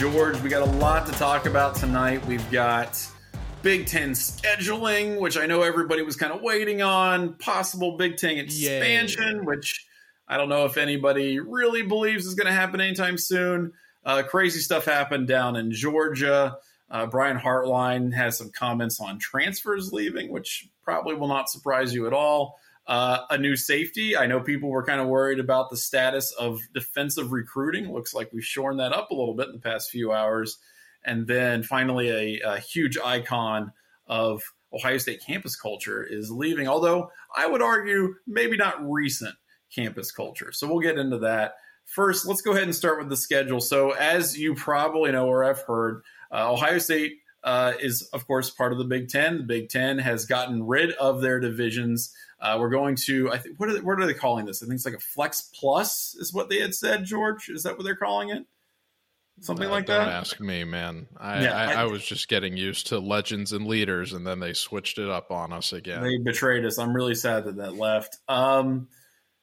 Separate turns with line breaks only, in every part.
George. We got a lot to talk about tonight. We've got Big Ten scheduling, which I know everybody was kind of waiting on, possible Big Ten expansion, Yay. which I don't know if anybody really believes is going to happen anytime soon. Uh, crazy stuff happened down in Georgia. Uh, Brian Hartline has some comments on transfers leaving, which probably will not surprise you at all. Uh, a new safety. I know people were kind of worried about the status of defensive recruiting. Looks like we've shorn that up a little bit in the past few hours. And then finally, a, a huge icon of Ohio State campus culture is leaving, although I would argue maybe not recent campus culture. So we'll get into that. First, let's go ahead and start with the schedule. So, as you probably know or have heard, uh, Ohio State uh, is, of course, part of the Big Ten. The Big Ten has gotten rid of their divisions. Uh, we're going to, I think, what are, they, what are they calling this? I think it's like a Flex Plus, is what they had said, George. Is that what they're calling it? Something uh, like
don't
that?
Don't ask me, man. I, yeah, I, I, I, was just getting used to legends and leaders, and then they switched it up on us again.
They betrayed us. I'm really sad that that left. Um,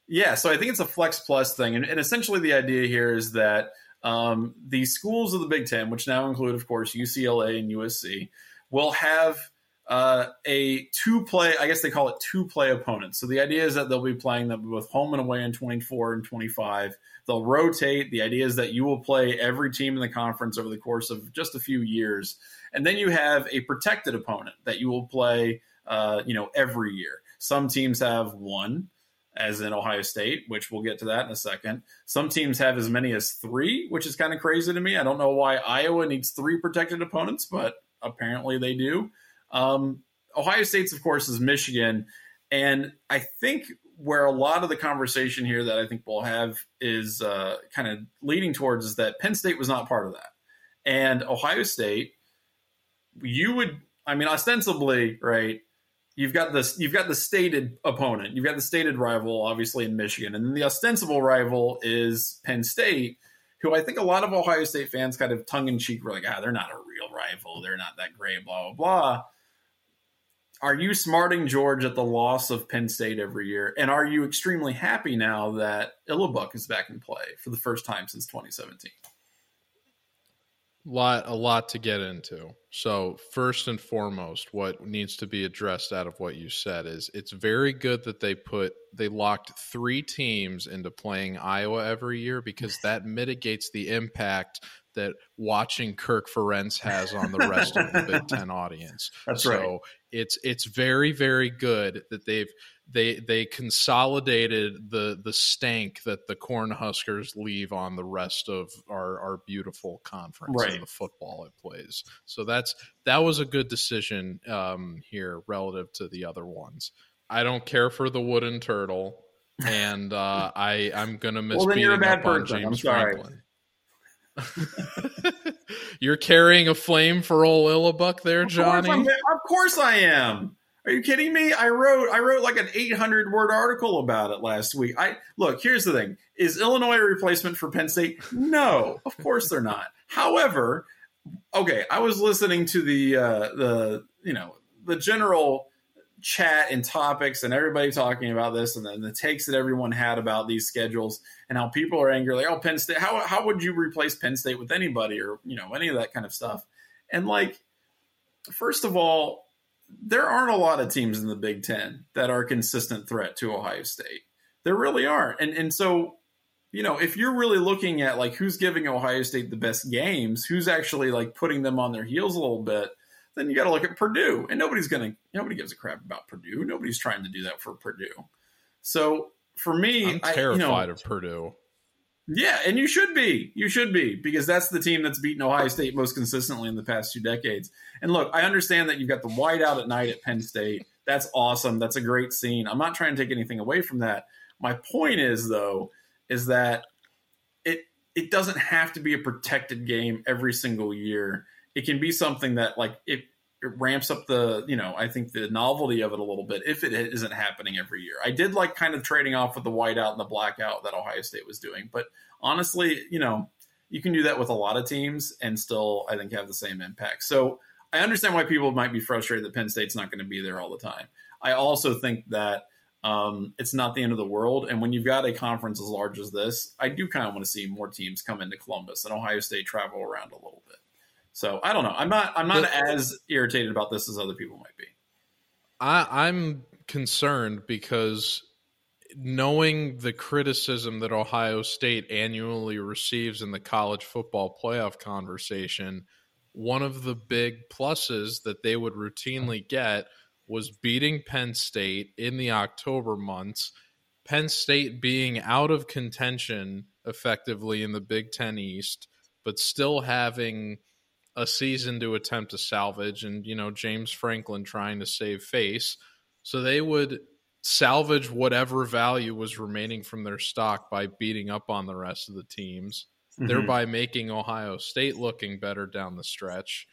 yeah, so I think it's a Flex Plus thing. And, and essentially, the idea here is that um, the schools of the Big Ten, which now include, of course, UCLA and USC, will have uh, a two play, I guess they call it two play opponents. So the idea is that they'll be playing them both home and away in 24 and 25. They'll rotate. The idea is that you will play every team in the conference over the course of just a few years. And then you have a protected opponent that you will play, uh, you know, every year. Some teams have one, as in Ohio State, which we'll get to that in a second. Some teams have as many as three, which is kind of crazy to me. I don't know why Iowa needs three protected opponents, but apparently they do. Um, Ohio State's, of course, is Michigan. And I think where a lot of the conversation here that I think we'll have is uh, kind of leading towards is that Penn State was not part of that. And Ohio State, you would, I mean, ostensibly, right? You've got this. You've got the stated opponent. You've got the stated rival, obviously in Michigan, and then the ostensible rival is Penn State, who I think a lot of Ohio State fans kind of tongue in cheek were like, ah, they're not a real rival. They're not that great. Blah blah blah are you smarting George at the loss of Penn State every year? And are you extremely happy now that Illibuck is back in play for the first time since 2017?
Lot a lot to get into. So first and foremost, what needs to be addressed out of what you said is it's very good that they put they locked three teams into playing Iowa every year because that mitigates the impact that watching Kirk Ferentz has on the rest of the Big Ten audience.
That's so right.
it's it's very very good that they've they they consolidated the the stank that the Cornhuskers leave on the rest of our our beautiful conference right. and the football it plays. So that's that was a good decision um, here relative to the other ones. I don't care for the wooden turtle, and uh, I I'm gonna miss well, beating up on James Franklin. You're carrying a flame for old Illibuck there, Johnny.
Of course, of course, I am. Are you kidding me? I wrote I wrote like an 800 word article about it last week. I look. Here's the thing: is Illinois a replacement for Penn State? No, of course they're not. However, okay, I was listening to the uh, the you know the general chat and topics and everybody talking about this and then the takes that everyone had about these schedules and how people are angry like oh penn state how, how would you replace penn state with anybody? or you know any of that kind of stuff. And like first of all there aren't a lot of teams in the big ten that are a consistent threat to ohio state. There really aren't. And and so you know if you're really looking at like who's giving ohio state the best games who's actually like putting them on their heels a little bit then you got to look at Purdue, and nobody's going to nobody gives a crap about Purdue. Nobody's trying to do that for Purdue. So for me,
I'm terrified I, you know, of Purdue.
Yeah, and you should be. You should be because that's the team that's beaten Ohio State most consistently in the past two decades. And look, I understand that you've got the whiteout at night at Penn State. That's awesome. That's a great scene. I'm not trying to take anything away from that. My point is though is that it it doesn't have to be a protected game every single year it can be something that like it, it ramps up the you know I think the novelty of it a little bit if it isn't happening every year. I did like kind of trading off with the whiteout and the blackout that Ohio State was doing, but honestly, you know, you can do that with a lot of teams and still I think have the same impact. So I understand why people might be frustrated that Penn State's not going to be there all the time. I also think that Um, it's not the end of the world. And when you've got a conference as large as this, I do kind of want to see more teams come into Columbus and Ohio State travel around a little bit. So I don't know. I'm not. I'm not as irritated about this as other people might be.
I, I'm concerned because knowing the criticism that Ohio State annually receives in the college football playoff conversation, one of the big pluses that they would routinely get was beating Penn State in the October months. Penn State being out of contention effectively in the Big Ten East, but still having a season to attempt to salvage, and you know James Franklin trying to save face. So they would salvage whatever value was remaining from their stock by beating up on the rest of the teams, mm-hmm. thereby making Ohio State looking better down the stretch.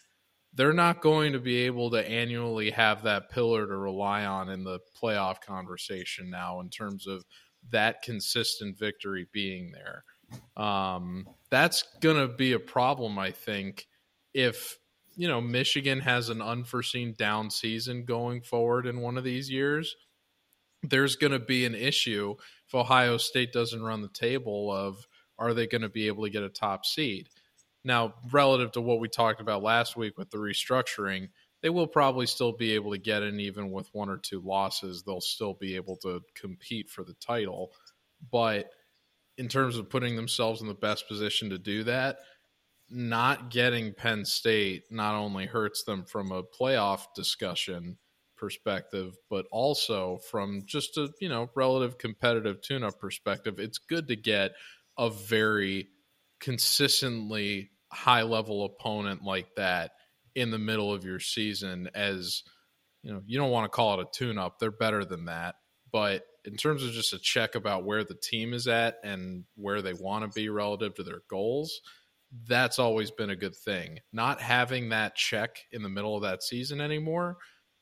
They're not going to be able to annually have that pillar to rely on in the playoff conversation now in terms of that consistent victory being there. Um, that's going to be a problem, I think, if you know Michigan has an unforeseen down season going forward in one of these years there's going to be an issue if Ohio State doesn't run the table of are they going to be able to get a top seed. Now, relative to what we talked about last week with the restructuring, they will probably still be able to get in even with one or two losses. They'll still be able to compete for the title. But in terms of putting themselves in the best position to do that, not getting Penn State not only hurts them from a playoff discussion, perspective, but also from just a you know relative competitive tune-up perspective, it's good to get a very consistently high level opponent like that in the middle of your season as you know you don't want to call it a tune-up they're better than that. But in terms of just a check about where the team is at and where they want to be relative to their goals that's always been a good thing not having that check in the middle of that season anymore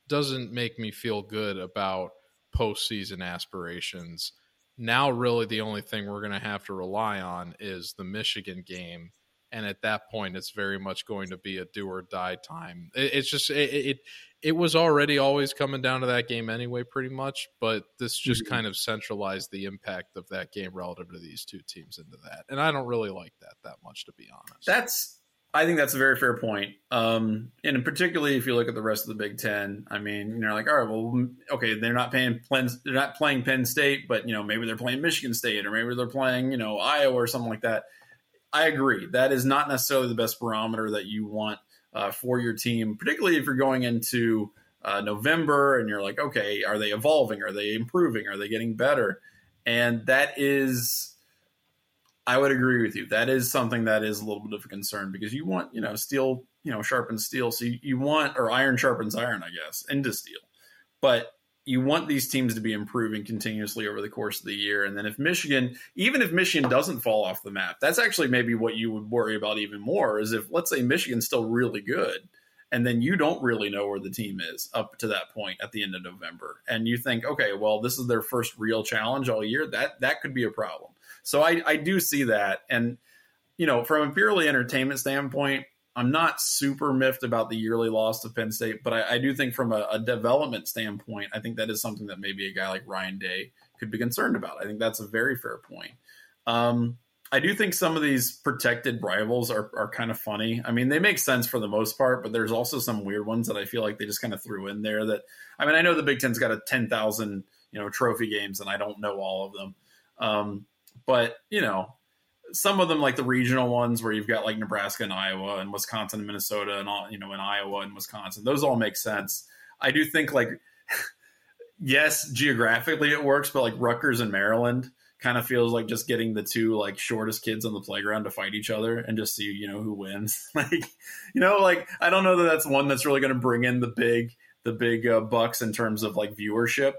doesn't make me feel good about postseason aspirations. Now, really, the only thing we're going to have to rely on is the Michigan game. And at that point, it's very much going to be a do or die time. It, it's just it, it, it was already always coming down to that game anyway, pretty much. But this just mm-hmm. kind of centralized the impact of that game relative to these two teams into that, and I don't really like that that much, to be honest.
That's I think that's a very fair point. Um, and particularly if you look at the rest of the Big Ten, I mean, you're like, all right, well, okay, they're not paying they're not playing Penn State, but you know, maybe they're playing Michigan State or maybe they're playing, you know, Iowa or something like that. I agree. That is not necessarily the best barometer that you want uh, for your team, particularly if you're going into uh, November and you're like, okay, are they evolving? Are they improving? Are they getting better? And that is I would agree with you. That is something that is a little bit of a concern because you want, you know, steel, you know, sharpens steel. So you, you want, or iron sharpens iron, I guess, into steel. But you want these teams to be improving continuously over the course of the year. And then if Michigan, even if Michigan doesn't fall off the map, that's actually maybe what you would worry about even more is if, let's say, Michigan's still really good. And then you don't really know where the team is up to that point at the end of November. And you think, okay, well, this is their first real challenge all year. That that could be a problem. So I, I do see that. And, you know, from a purely entertainment standpoint, I'm not super miffed about the yearly loss to Penn State, but I, I do think from a, a, development standpoint, I think that is something that maybe a guy like Ryan Day could be concerned about. I think that's a very fair point. Um, I do think some of these protected rivals are, are kind of funny. I mean, they make sense for the most part, but there's also some weird ones that I feel like they just kind of threw in there. That I mean, I know the Big Ten's got a ten thousand you know trophy games, and I don't know all of them. Um, but you know, some of them like the regional ones where you've got like Nebraska and Iowa and Wisconsin and Minnesota and all you know in Iowa and Wisconsin, those all make sense. I do think like yes, geographically it works, but like Rutgers and Maryland kind of feels like just getting the two like shortest kids on the playground to fight each other and just see you know who wins. like you know, like I don't know that that's one that's really going to bring in the big the big uh, bucks in terms of like viewership.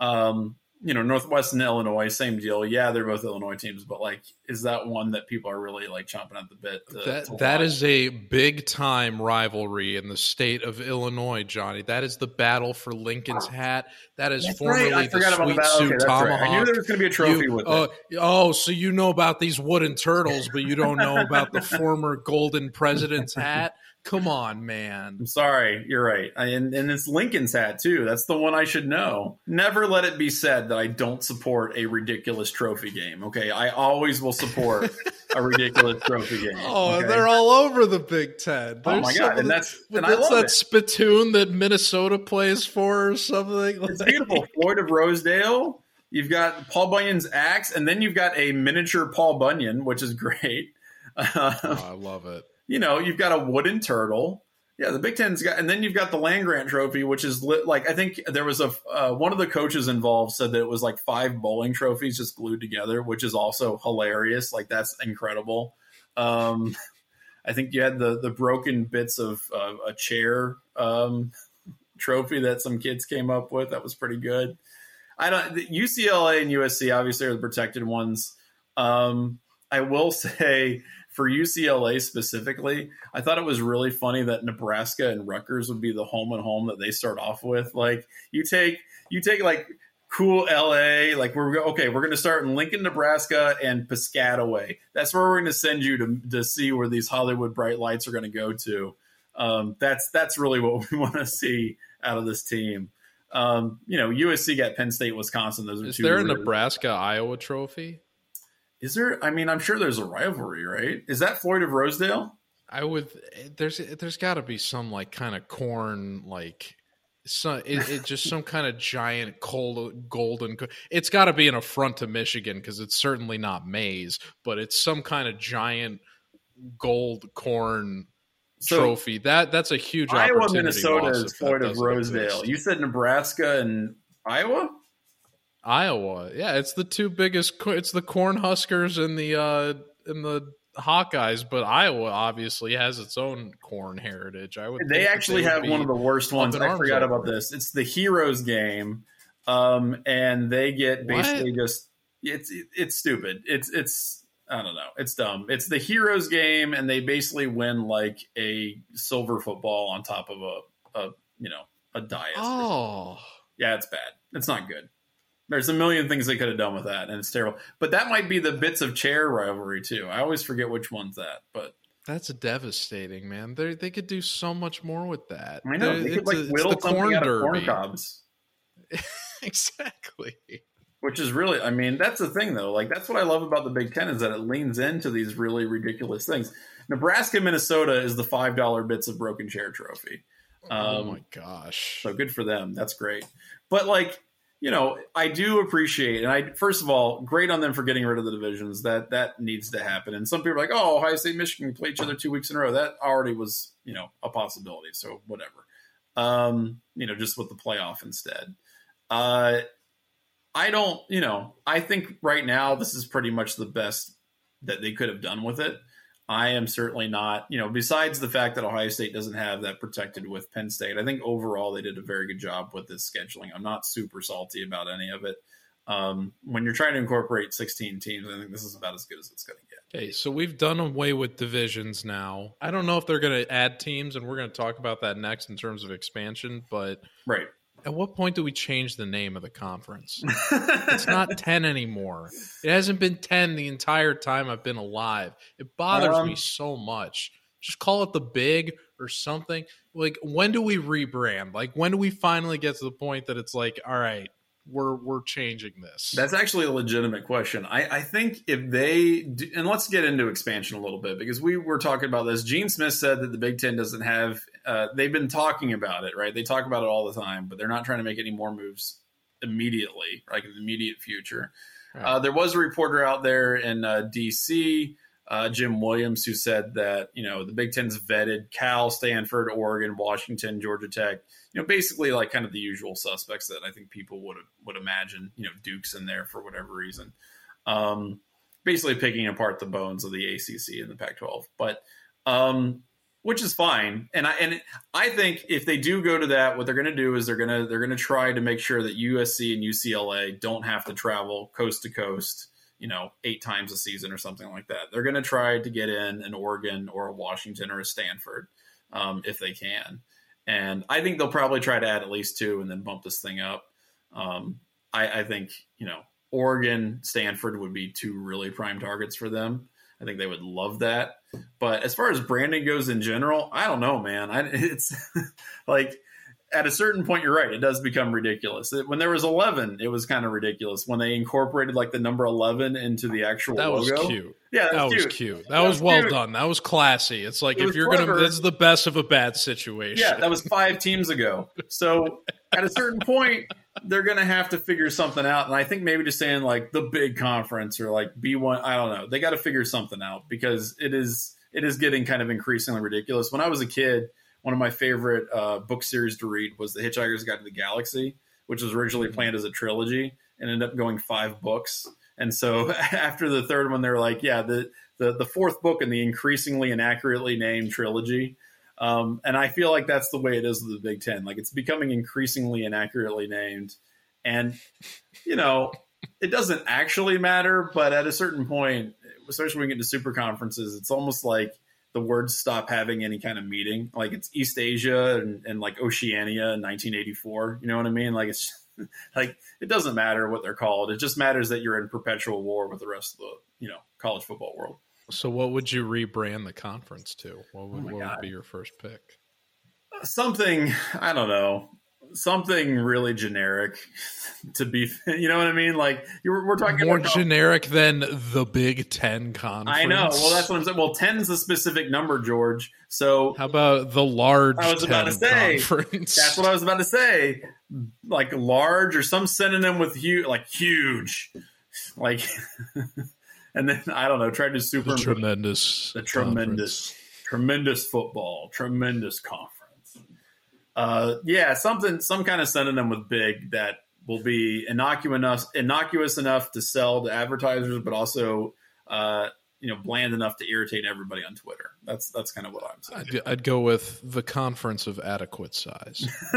Um, you know, Northwestern Illinois, same deal. Yeah, they're both Illinois teams, but like, is that one that people are really like chomping at the bit? To,
that to that is a big time rivalry in the state of Illinois, Johnny. That is the battle for Lincoln's hat. That is that's formerly right. the Sweet Sioux okay, Tomahawk. Right.
I knew there was going to be a trophy you, with uh,
it. Oh, so you know about these wooden turtles, but you don't know about the former Golden President's hat. Come on, man.
I'm sorry, you're right. And, and it's Lincoln's hat too. That's the one I should know. Never let it be said that I don't support a ridiculous trophy game. Okay, I always will support a ridiculous trophy game.
Oh,
okay?
they're all over the Big Ten.
Oh, There's oh my god, and that's and
that's that it. spittoon that Minnesota plays for or something.
It's like. beautiful. Floyd of Rosedale. You've got Paul Bunyan's axe, and then you've got a miniature Paul Bunyan, which is great.
oh, I love it
you know, you've got a wooden turtle. Yeah, the Big Ten's got, and then you've got the land grant trophy, which is lit, like I think there was a uh, one of the coaches involved said that it was like five bowling trophies just glued together, which is also hilarious. Like that's incredible. Um, I think you had the the broken bits of uh, a chair um, trophy that some kids came up with. That was pretty good. I don't UCLA and USC obviously are the protected ones. Um, I will say for UCLA specifically, I thought it was really funny that Nebraska and Rutgers would be the home and home that they start off with. Like you take you take like cool LA, like we're okay, we're going to start in Lincoln, Nebraska and Piscataway. That's where we're going to send you to to see where these Hollywood bright lights are going to go to. Um, that's that's really what we want to see out of this team. Um, you know, USC got Penn State, Wisconsin. Those are
Is
two.
there a Nebraska Iowa trophy?
Is there? I mean, I'm sure there's a rivalry, right? Is that Floyd of Rosedale?
I would. There's there's got to be some like kind of corn like. So it, it just some kind of giant cold golden. It's got to be an affront to Michigan because it's certainly not maize, but it's some kind of giant gold corn so trophy. That that's a huge Iowa,
Minnesota is Floyd of Rosedale. Exist. You said Nebraska and Iowa.
Iowa. Yeah, it's the two biggest. It's the Cornhuskers and the uh and the Hawkeyes, but Iowa obviously has its own corn heritage. I would.
They actually they have one of the worst ones. I forgot over. about this. It's the Heroes game, um, and they get basically what? just it's it's stupid. It's it's I don't know. It's dumb. It's the Heroes game, and they basically win like a silver football on top of a, a you know a dais.
Oh,
yeah, it's bad. It's not good. There's a million things they could have done with that, and it's terrible. But that might be the bits of chair rivalry too. I always forget which one's that, but
that's devastating, man. They they could do so much more with that.
I know they could like a, whittle something corn out of corn cobs.
exactly.
Which is really, I mean, that's the thing though. Like that's what I love about the Big Ten is that it leans into these really ridiculous things. Nebraska, Minnesota is the five dollar bits of broken chair trophy.
Oh um, oh my gosh!
So good for them. That's great. But like you know, I do appreciate, and I first of all, great on them for getting rid of the divisions. That that needs to happen. And some people are like, oh, Ohio State, Michigan play each other two weeks in a row. That already was, you know, a possibility. So whatever. Um, you know, just with the playoff instead. Uh, I don't, you know, I think right now this is pretty much the best that they could have done with it. I am certainly not, you know, besides the fact that Ohio State doesn't have that protected with Penn State, I think overall they did a very good job with this scheduling. I'm not super salty about any of it. Um, when you're trying to incorporate 16 teams, I think this is about as good as it's going to get.
Okay, so we've done away with divisions now. I don't know if they're going to add teams, and we're going to talk about that next in terms of expansion, but.
Right.
At what point do we change the name of the conference? it's not 10 anymore. It hasn't been 10 the entire time I've been alive. It bothers um, me so much. Just call it the big or something. Like, when do we rebrand? Like, when do we finally get to the point that it's like, all right, we're we're changing this?
That's actually a legitimate question. I, I think if they do, and let's get into expansion a little bit because we were talking about this. Gene Smith said that the Big Ten doesn't have. Uh, they've been talking about it, right? They talk about it all the time, but they're not trying to make any more moves immediately, like in the immediate future. Right. Uh, there was a reporter out there in uh, D.C uh, Jim Williams, who said that you know the Big Ten's vetted Cal, Stanford, Oregon, Washington, Georgia Tech. You know, basically like kind of the usual suspects that I think people would would imagine. You know, Duke's in there for whatever reason. Um, basically picking apart the bones of the ACC and the Pac-12, but um, which is fine. And I and I think if they do go to that, what they're going to do is they're going to they're going to try to make sure that USC and UCLA don't have to travel coast to coast you know, eight times a season or something like that. They're going to try to get in an Oregon or a Washington or a Stanford um, if they can. And I think they'll probably try to add at least two and then bump this thing up. Um, I, I, think, you know, Oregon, Stanford would be two really prime targets for them. I think they would love that. But as far as branding goes in general, I don't know, man. I, it's like at a certain point, you're right. It does become ridiculous. When there was 11, it was kind of ridiculous when they incorporated like the number 11 into the actual
that
logo.
was cute.
Yeah,
that,
was,
cute. cute. That, that was, was well done. That was classy. It's like it if you're clever. gonna, this is the best of a bad situation.
Yeah, that was five teams ago. So at a certain point, they're gonna have to figure something out. And I think maybe just saying like the big conference or like B one, I don't know. They got to figure something out because it is it is getting kind of increasingly ridiculous. When I was a kid one of my favorite uh, book series to read was The Hitchhiker's Guide to the Galaxy, which was originally mm-hmm. planned as a trilogy and ended up going five books. And so after the third one, they're like, yeah, the, the, the fourth book in the increasingly inaccurately named trilogy. Um, and I feel like that's the way it is with the Big Ten. Like it's becoming increasingly inaccurately named. And, you know, it doesn't actually matter, but at a certain point, especially when we get to super conferences, it's almost like the words stop having any kind of meaning. Like it's East Asia and, and like Oceania in 1984. You know what I mean? Like it's like it doesn't matter what they're called. It just matters that you're in perpetual war with the rest of the you know college football world.
So what would you rebrand the conference to? What would, oh what would be your first pick?
Something I don't know something really generic to be you know what i mean? Like we're talking
more generic than the big 10 conference.
I know. Well that's what i'm saying. Well 10 is a specific number george. So
how about the large
i was about to say
conference?
that's what i was about to say. Like large or some synonym with huge like huge. Like and then i don't know try to super
the tremendous
the tremendous conference. tremendous football tremendous conference uh, yeah, something, some kind of synonym with big that will be innocuous enough, innocuous enough to sell to advertisers, but also, uh, you know, bland enough to irritate everybody on Twitter. That's that's kind of what I'm saying.
I'd, I'd go with the conference of adequate size.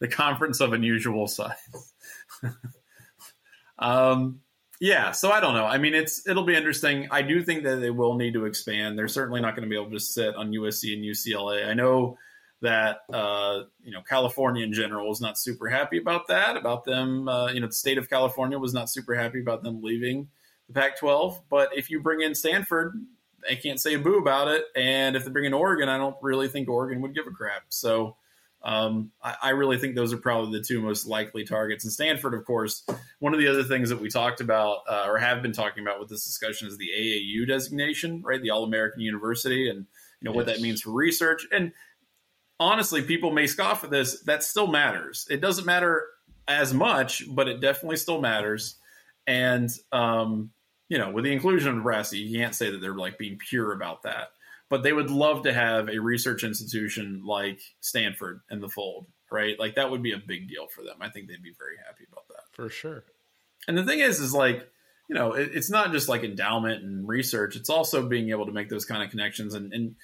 the conference of unusual size. um, yeah, so I don't know. I mean, it's it'll be interesting. I do think that they will need to expand. They're certainly not going to be able to sit on USC and UCLA. I know that uh, you know California in general was not super happy about that. About them, uh, you know, the state of California was not super happy about them leaving the Pac-12. But if you bring in Stanford, they can't say a boo about it. And if they bring in Oregon, I don't really think Oregon would give a crap. So um, I, I, really think those are probably the two most likely targets. And Stanford, of course, one of the other things that we talked about uh, or have been talking about with this discussion is the AAU designation, right? The All American University, and you know yes. what that means for research. And honestly, people may scoff at this. That still matters. It doesn't matter as much, but it definitely still matters. And um, you know, with the inclusion of Nebraska, you can't say that they're like being pure about that but they would love to have a research institution like Stanford in the fold, right? Like that would be a big deal for them. I think they'd be very happy about that.
For sure.
And the thing is, is like, you know, it, it's not just like endowment and research, it's also being able to make those kind of connections and, and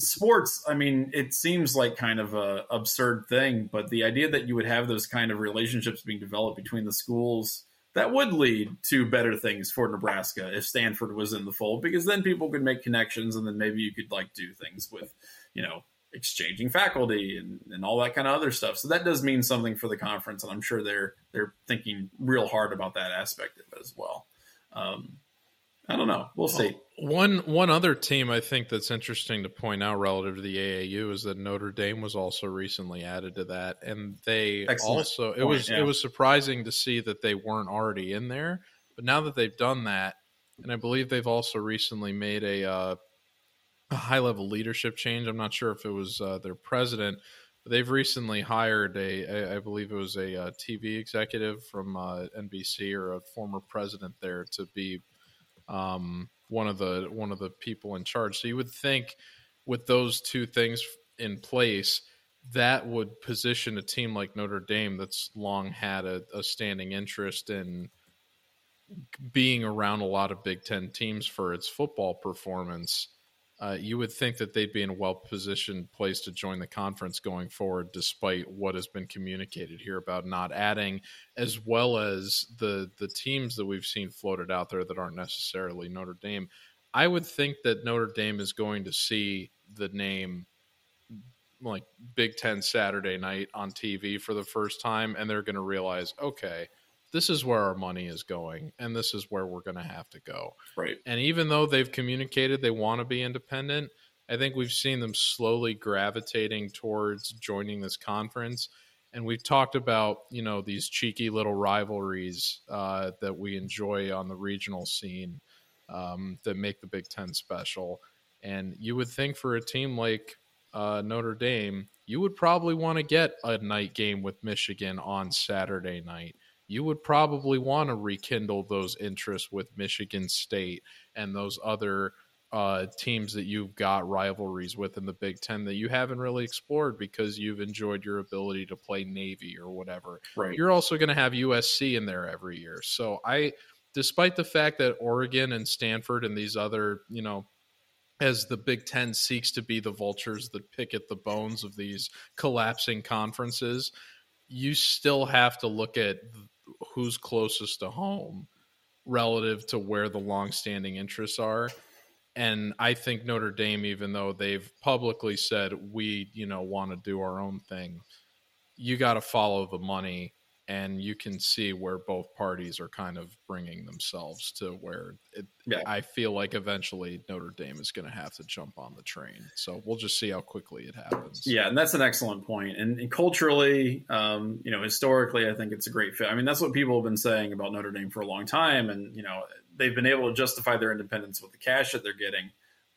sports i mean it seems like kind of a absurd thing but the idea that you would have those kind of relationships being developed between the schools that would lead to better things for Nebraska if Stanford was in the fold, because then people could make connections and then maybe you could like do things with, you know, exchanging faculty and, and all that kind of other stuff. So that does mean something for the conference, and I'm sure they're they're thinking real hard about that aspect of it as well. Um, I don't know. We'll see.
One one other team I think that's interesting to point out relative to the AAU is that Notre Dame was also recently added to that, and they Excellent also it was yeah. it was surprising to see that they weren't already in there, but now that they've done that, and I believe they've also recently made a, uh, a high level leadership change. I'm not sure if it was uh, their president, but they've recently hired a I believe it was a, a uh, TV executive from uh, NBC or a former president there to be um, one of the one of the people in charge. So you would think with those two things in place, that would position a team like Notre Dame that's long had a, a standing interest in being around a lot of Big Ten teams for its football performance uh, you would think that they'd be in a well positioned place to join the conference going forward, despite what has been communicated here about not adding, as well as the the teams that we've seen floated out there that aren't necessarily Notre Dame. I would think that Notre Dame is going to see the name like Big Ten Saturday night on TV for the first time, and they're going to realize, okay, this is where our money is going and this is where we're going to have to go.
Right.
And even though they've communicated they want to be independent, I think we've seen them slowly gravitating towards joining this conference. And we've talked about, you know, these cheeky little rivalries uh, that we enjoy on the regional scene um, that make the Big Ten special. And you would think for a team like uh, Notre Dame, you would probably want to get a night game with Michigan on Saturday night you would probably want to rekindle those interests with Michigan State and those other uh, teams that you've got rivalries with in the Big Ten that you haven't really explored because you've enjoyed your ability to play Navy or whatever.
Right.
You're also going to have USC in there every year. So I, despite the fact that Oregon and Stanford and these other, you know, as the Big Ten seeks to be the vultures that pick at the bones of these collapsing conferences, you still have to look at who's closest to home relative to where the long-standing interests are. And I think Notre Dame, even though they've publicly said we, you know, want to do our own thing, you got to follow the money and you can see where both parties are kind of bringing themselves to where it, yeah. I feel like eventually Notre Dame is going to have to jump on the train. So we'll just see how quickly it happens.
Yeah, and that's an excellent point. And, and culturally, um, you know, historically, I think it's a great fit. I mean, that's what people have been saying about Notre Dame for a long time, and you know, they've been able to justify their independence with the cash that they're getting.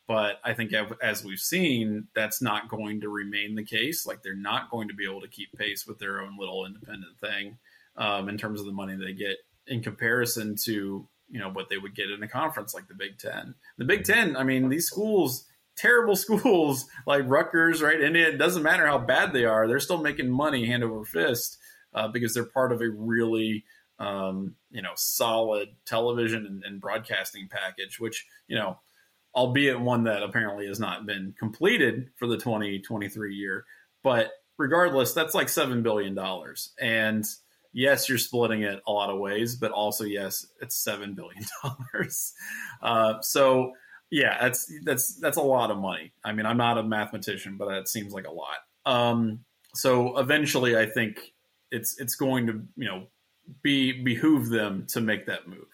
But I think as we've seen, that's not going to remain the case. Like they're not going to be able to keep pace with their own little independent thing um, in terms of the money they get in comparison to you know what they would get in a conference like the Big Ten. The Big Ten, I mean, these schools, terrible schools like Rutgers, right? And it doesn't matter how bad they are; they're still making money hand over fist uh, because they're part of a really um, you know solid television and, and broadcasting package, which you know albeit one that apparently has not been completed for the 2023 year. But regardless, that's like $7 billion. And yes, you're splitting it a lot of ways, but also, yes, it's $7 billion. uh, so, yeah, that's that's that's a lot of money. I mean, I'm not a mathematician, but that seems like a lot. Um, so eventually, I think it's it's going to you know be behoove them to make that move.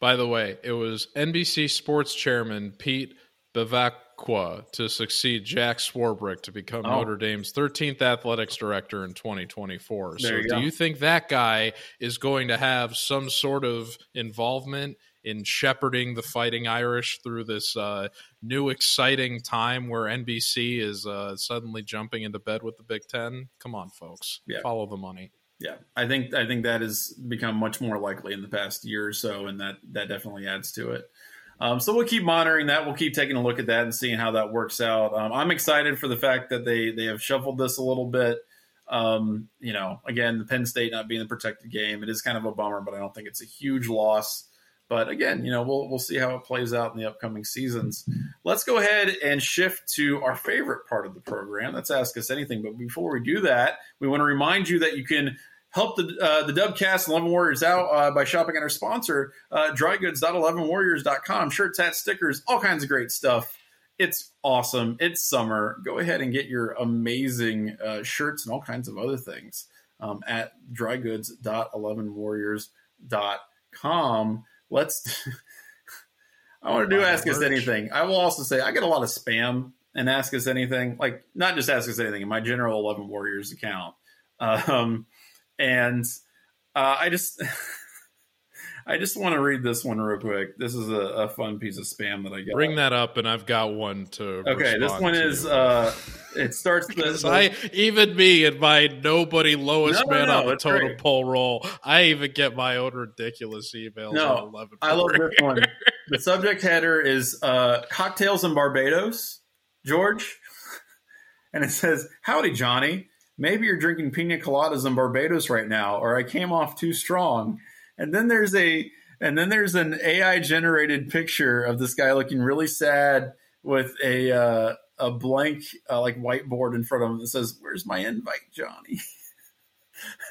By the way, it was NBC Sports Chairman Pete Bevacqua to succeed Jack Swarbrick to become oh. Notre Dame's 13th athletics director in 2024. There so, you do go. you think that guy is going to have some sort of involvement in shepherding the Fighting Irish through this uh, new exciting time where NBC is uh, suddenly jumping into bed with the Big Ten? Come on, folks, yeah. follow the money.
Yeah, I think I think that has become much more likely in the past year or so, and that that definitely adds to it. Um, so we'll keep monitoring that. We'll keep taking a look at that and seeing how that works out. Um, I'm excited for the fact that they they have shuffled this a little bit. Um, you know, again, the Penn State not being the protected game, it is kind of a bummer, but I don't think it's a huge loss. But again, you know, we'll we'll see how it plays out in the upcoming seasons. Let's go ahead and shift to our favorite part of the program. Let's ask us anything. But before we do that, we want to remind you that you can help the uh, the Dubcast 11 Warriors out uh, by shopping at our sponsor, uh, drygoods.11warriors.com. Shirts, hats, stickers, all kinds of great stuff. It's awesome. It's summer. Go ahead and get your amazing uh, shirts and all kinds of other things um, at drygoods.11warriors.com. Let's. I want to do ask us anything. I will also say I get a lot of spam and ask us anything. Like not just ask us anything in my general Eleven Warriors account. Um, and uh, I just. I just want to read this one real quick. This is a, a, fun piece of spam that I got.
Bring that up, and I've got one to.
Okay, this one to. is. Uh, it starts
because I even me and my nobody lowest no, man no, on the total poll roll. I even get my own ridiculous emails.
No, I love this one. The subject header is uh, cocktails in Barbados, George, and it says, "Howdy, Johnny." maybe you're drinking pina coladas in Barbados right now, or I came off too strong. And then there's a and then there's an AI generated picture of this guy looking really sad with a uh, a blank uh, like whiteboard in front of him that says, "Where's my invite, Johnny?"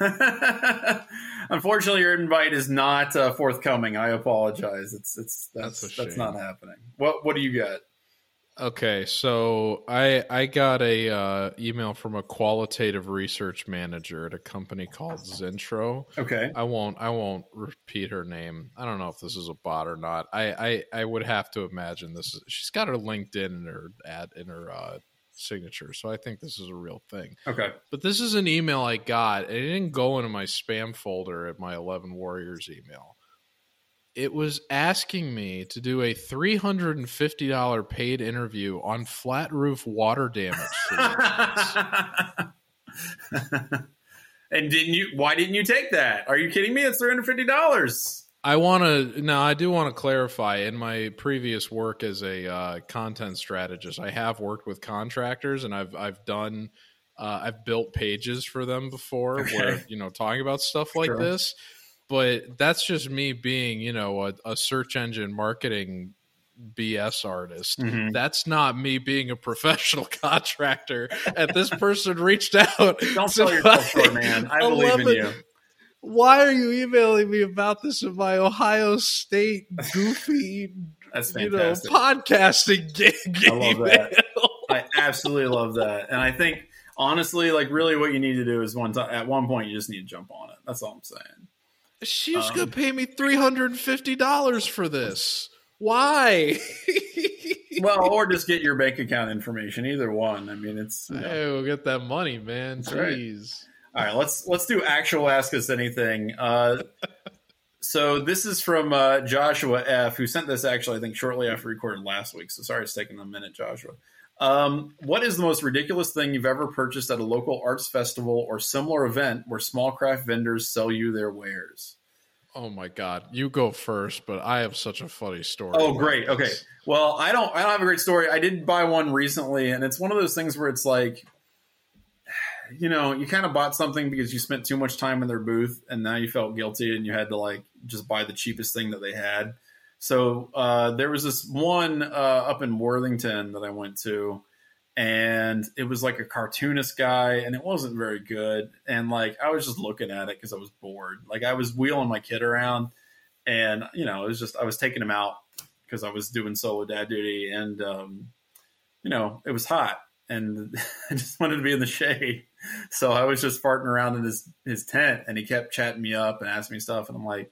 Unfortunately, your invite is not uh, forthcoming. I apologize. It's it's that's that's, that's not happening. What what do you got?
Okay, so I I got a uh, email from a qualitative research manager at a company called Zentro.
Okay,
I won't I won't repeat her name. I don't know if this is a bot or not. I I, I would have to imagine this. Is, she's got her LinkedIn in her ad in her uh, signature, so I think this is a real thing.
Okay,
but this is an email I got, and it didn't go into my spam folder at my Eleven Warriors email it was asking me to do a $350 paid interview on flat roof water damage
and didn't you why didn't you take that? Are you kidding me? It's $350
i want to now i do want to clarify in my previous work as a uh, content strategist i have worked with contractors and i've i've done uh, i've built pages for them before okay. where you know talking about stuff like sure. this but that's just me being, you know, a, a search engine marketing BS artist. Mm-hmm. That's not me being a professional contractor. and this person reached out.
Don't sell yourself short, man. I believe in you.
Why are you emailing me about this in my Ohio State goofy. You know, podcasting gig?
I love that. I absolutely love that. And I think honestly, like really what you need to do is one time at one point you just need to jump on it. That's all I'm saying.
She was um, gonna pay me three hundred and fifty dollars for this. Why?
well, or just get your bank account information. Either one. I mean, it's.
You know. Hey, we'll get that money, man. That's Jeez.
Right. All right, let's let's do actual ask us anything. Uh, so this is from uh, Joshua F, who sent this actually I think shortly after recording last week. So sorry it's taking a minute, Joshua. Um, what is the most ridiculous thing you've ever purchased at a local arts festival or similar event where small craft vendors sell you their wares?
Oh my god, you go first, but I have such a funny story.
Oh, great. Okay. Well, I don't I don't have a great story. I did buy one recently and it's one of those things where it's like you know, you kind of bought something because you spent too much time in their booth and now you felt guilty and you had to like just buy the cheapest thing that they had. So uh, there was this one uh, up in Worthington that I went to, and it was like a cartoonist guy, and it wasn't very good. And like I was just looking at it because I was bored. Like I was wheeling my kid around, and you know it was just I was taking him out because I was doing solo dad duty, and um, you know it was hot, and I just wanted to be in the shade. So I was just farting around in his his tent, and he kept chatting me up and asking me stuff, and I'm like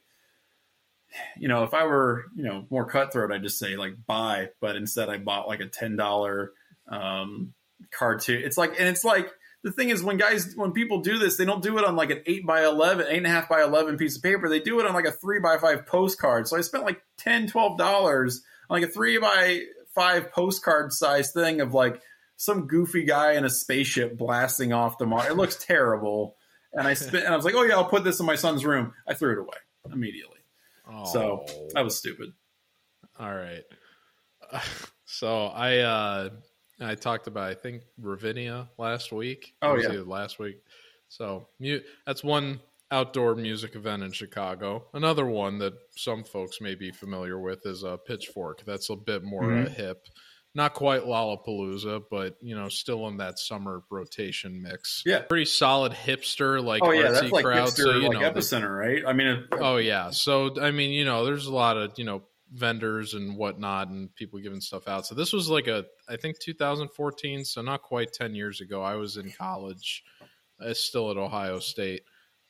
you know, if I were, you know, more cutthroat, I'd just say like buy, but instead I bought like a ten dollar um, cartoon. It's like, and it's like the thing is when guys, when people do this, they don't do it on like an eight by 11, eight and a half by 11 piece of paper. They do it on like a three by five postcard. So I spent like 10, 12 dollars on like a three by five postcard size thing of like some goofy guy in a spaceship blasting off the Mars. It looks terrible. And I spent, and I was like, oh yeah, I'll put this in my son's room. I threw it away immediately. Oh. So that was stupid.
All right. So I uh I talked about I think Ravinia last week.
Oh yeah,
last week. So mu- that's one outdoor music event in Chicago. Another one that some folks may be familiar with is a Pitchfork. That's a bit more mm-hmm. hip. Not quite Lollapalooza, but you know, still in that summer rotation mix.
Yeah,
pretty solid hipster like oh yeah, that's like crowd.
hipster so, like know, epicenter, right? I mean, it,
oh yeah. So I mean, you know, there's a lot of you know vendors and whatnot and people giving stuff out. So this was like a I think 2014, so not quite 10 years ago. I was in college, uh, still at Ohio State.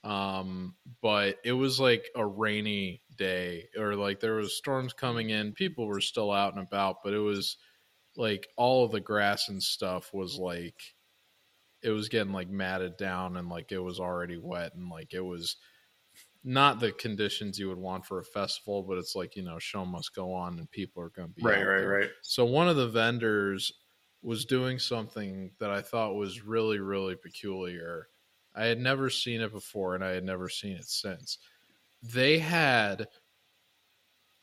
Um, but it was like a rainy day or like there was storms coming in. People were still out and about, but it was like all of the grass and stuff was like it was getting like matted down and like it was already wet and like it was not the conditions you would want for a festival, but it's like, you know, show must go on and people are going to be
right, right, there. right.
So one of the vendors was doing something that I thought was really, really peculiar. I had never seen it before and I had never seen it since. They had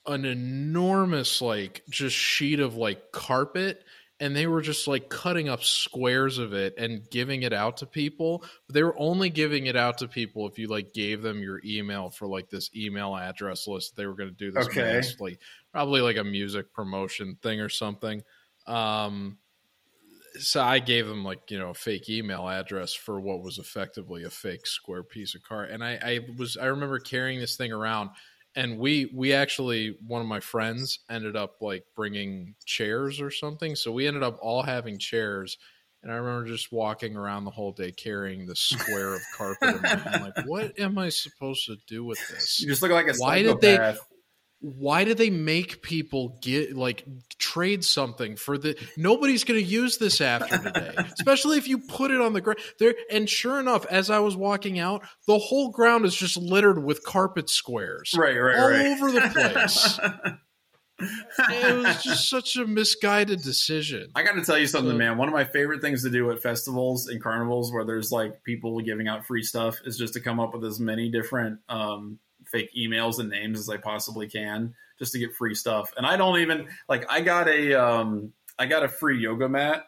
an enormous like just sheet of like carpet and they were just like cutting up squares of it and giving it out to people but they were only giving it out to people if you like gave them your email for like this email address list they were going to do this okay. like probably like a music promotion thing or something um so i gave them like you know a fake email address for what was effectively a fake square piece of cart and i i was i remember carrying this thing around and we we actually one of my friends ended up like bringing chairs or something so we ended up all having chairs and i remember just walking around the whole day carrying this square of carpet hand like what am i supposed to do with this?
You just look like a
Why did they- why do they make people get like trade something for the nobody's going to use this after today especially if you put it on the ground there and sure enough as i was walking out the whole ground is just littered with carpet squares
Right, right,
all
right.
over the place it was just such a misguided decision
I got to tell you something,
So-
man. One of my favorite things to do at festivals and carnivals where there's like people giving out free stuff is just to come up with as many different um, fake emails and names as I possibly can just to get free stuff. And I don't even like I got a um, I got a free yoga mat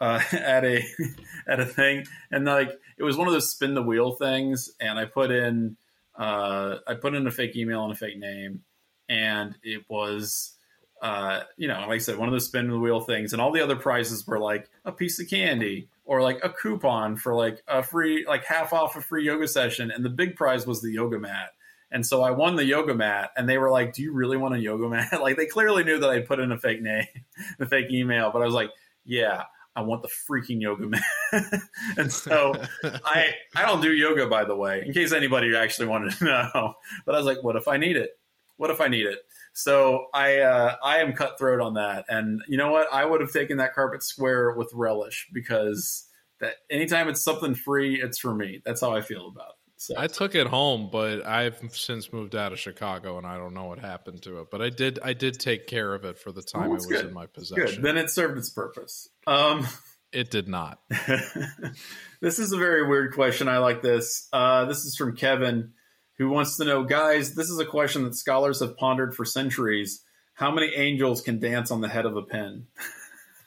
uh, at a at a thing, and like it was one of those spin the wheel things, and I put in uh, I put in a fake email and a fake name, and it was uh, you know, like I said, one of those spin the wheel things, and all the other prizes were like a piece of candy or like a coupon for like a free, like half off a free yoga session, and the big prize was the yoga mat. And so I won the yoga mat, and they were like, "Do you really want a yoga mat?" like they clearly knew that I put in a fake name, a fake email, but I was like, "Yeah, I want the freaking yoga mat." and so I I don't do yoga, by the way, in case anybody actually wanted to know. But I was like, what if I need it? What if I need it? So I uh, I am cutthroat on that, and you know what? I would have taken that carpet square with relish because that anytime it's something free, it's for me. That's how I feel about it. So
I took it home, but I've since moved out of Chicago, and I don't know what happened to it. But I did, I did take care of it for the time
Well,
it was
good.
in my
good.
possession.
Then it served its purpose. Um,
It did not.
this is a very weird question. I like this. Uh, this is from Kevin, who wants to know, guys. This is a question that scholars have pondered for centuries. How many angels can dance on the head of a pin?